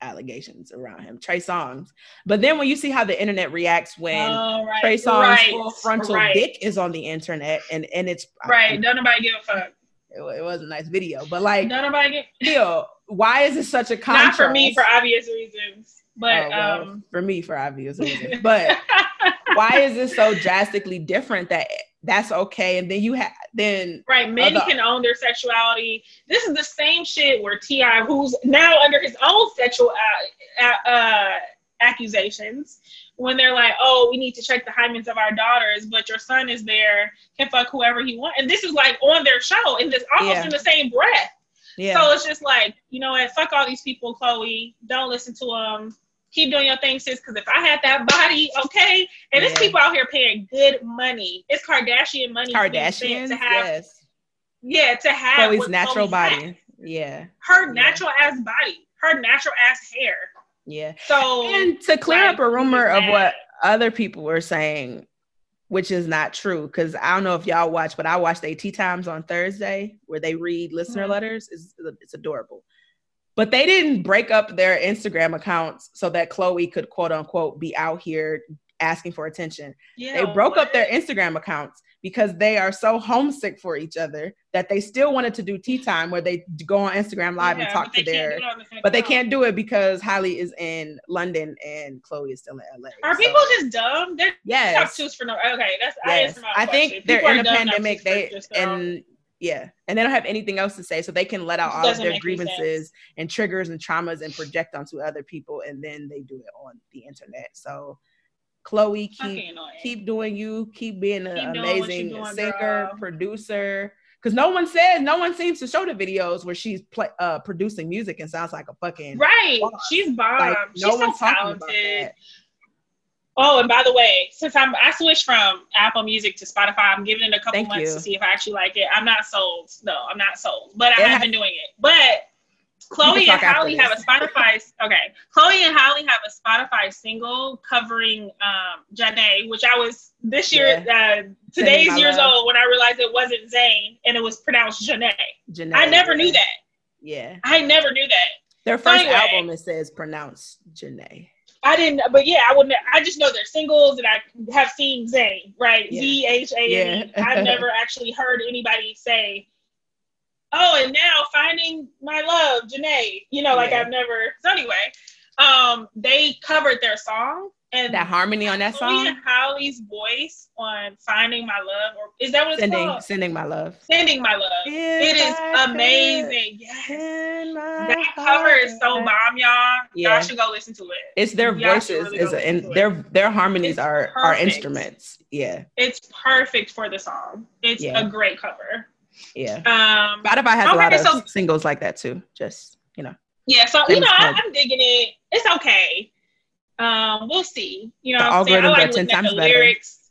allegations around him, Trey Songz. But then when you see how the internet reacts when oh, right, Trey Songz' right, full frontal right, dick is on the internet, and and it's Right, don't nobody give a fuck. It, it was a nice video, but like, Don't nobody give. still, why is it such a contrast? Not for me, for obvious reasons. But Oh, well, um, for me, for obvious reasons. But why is this so drastically different that that's okay. And then you have then right, men other- can own their sexuality. This is the same shit where T.I., who's now under his own sexual uh, uh, accusations, when they're like, "Oh, we need to check the hymens of our daughters," but your son is there, can fuck whoever he wants, and this is like on their show, and this almost yeah. in the same breath. Yeah. So it's just like, you know what? Fuck all these people, Chloe. Don't listen to them keep doing your thing, sis. Because if I had that body, okay, and yeah. there's people out here paying good money. It's Kardashian money. Kardashian to have, yes. Yeah, to have Khloe's natural body. Had. Yeah, her natural ass body, her natural ass hair. Yeah. So and to clear like, up a rumor of what other people were saying, which is not true, because I don't know if y'all watch, but I watched AT Times on Thursday where they read listener mm-hmm. letters. It's, it's adorable. But they didn't break up their Instagram accounts so that Chloe could quote unquote be out here asking for attention. Yeah, they broke what? up their Instagram accounts because they are so homesick for each other that they still wanted to do tea time where they go on Instagram live yeah, and talk to their the but they can't do it because Halle is in London and Chloe is still in LA. Are so. people just dumb? They're yes. choose for no okay. That's yes. I, I think they're in a pandemic. They and yeah, and they don't have anything else to say, so they can let out all of their grievances and triggers and traumas and project onto other people, and then they do it on the internet. So, Chloe, keep keep doing you, keep being an keep amazing doing, singer, girl. producer. Because no one says, no one seems to show the videos where she's play, uh, producing music and sounds like a fucking right. She's bomb. Like, no she's one's so talking talented. Oh, and by the way, since I'm I switched from Apple Music to Spotify, I'm giving it a couple Thank months you. to see if I actually like it. I'm not sold. No, I'm not sold, but I have been doing it. But Chloe and Halle have a Spotify. okay, Chloe and Halle have a Spotify single covering um Zhané, which I was this year. Yeah. Uh, today's years love. old when I realized it wasn't Zayn and it was pronounced Zhané. Zhané I never knew that. Yeah, I never knew that. Their first anyway, album it says pronounced Zhané. I didn't, but yeah, I wouldn't. I just know they're singles, and I have seen Zayn, right? Z H A N. I've never actually heard anybody say, "Oh, and now finding my love, Zhané." You know, like yeah. I've never. So anyway, um, they covered their song, and that harmony on that song. And Hailey's voice on "Finding My Love," or is that what it's sending, called? Sending my love. Sending my love. it is amazing. Yes. That cover is so bomb, y'all. Yeah. Y'all should go listen to it. It's their y'all voices really is and their their harmonies it's are perfect. are instruments. Yeah. It's perfect for the song. It's yeah. a great cover. Yeah. Um, Spotify has okay, a lot of so, singles like that too. Just you know. Yeah, so you know, I, I'm digging it. It's okay. Um, we'll see. You know, the algorithms like are ten times the better. Lyrics.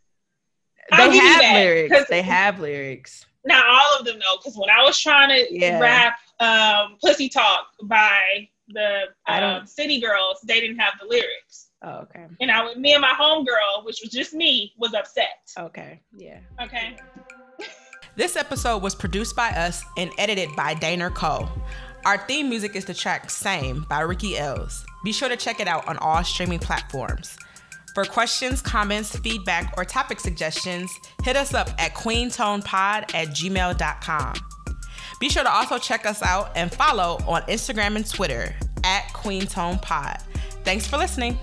They have lyrics. They have lyrics. Not all of them though, because when I was trying to yeah. rap um, "Pussy Talk" by the um, City Girls, they didn't have the lyrics. Oh, okay. And I, me and my homegirl, which was just me, was upset. Okay. Yeah. Okay. This episode was produced by us and edited by Dana Cole. Our theme music is the track Same by Ricky Els. Be sure to check it out on all streaming platforms. For questions, comments, feedback, or topic suggestions, hit us up at queentonepod at gmail.com. Be sure to also check us out and follow on Instagram and Twitter at queentonepod. Thanks for listening.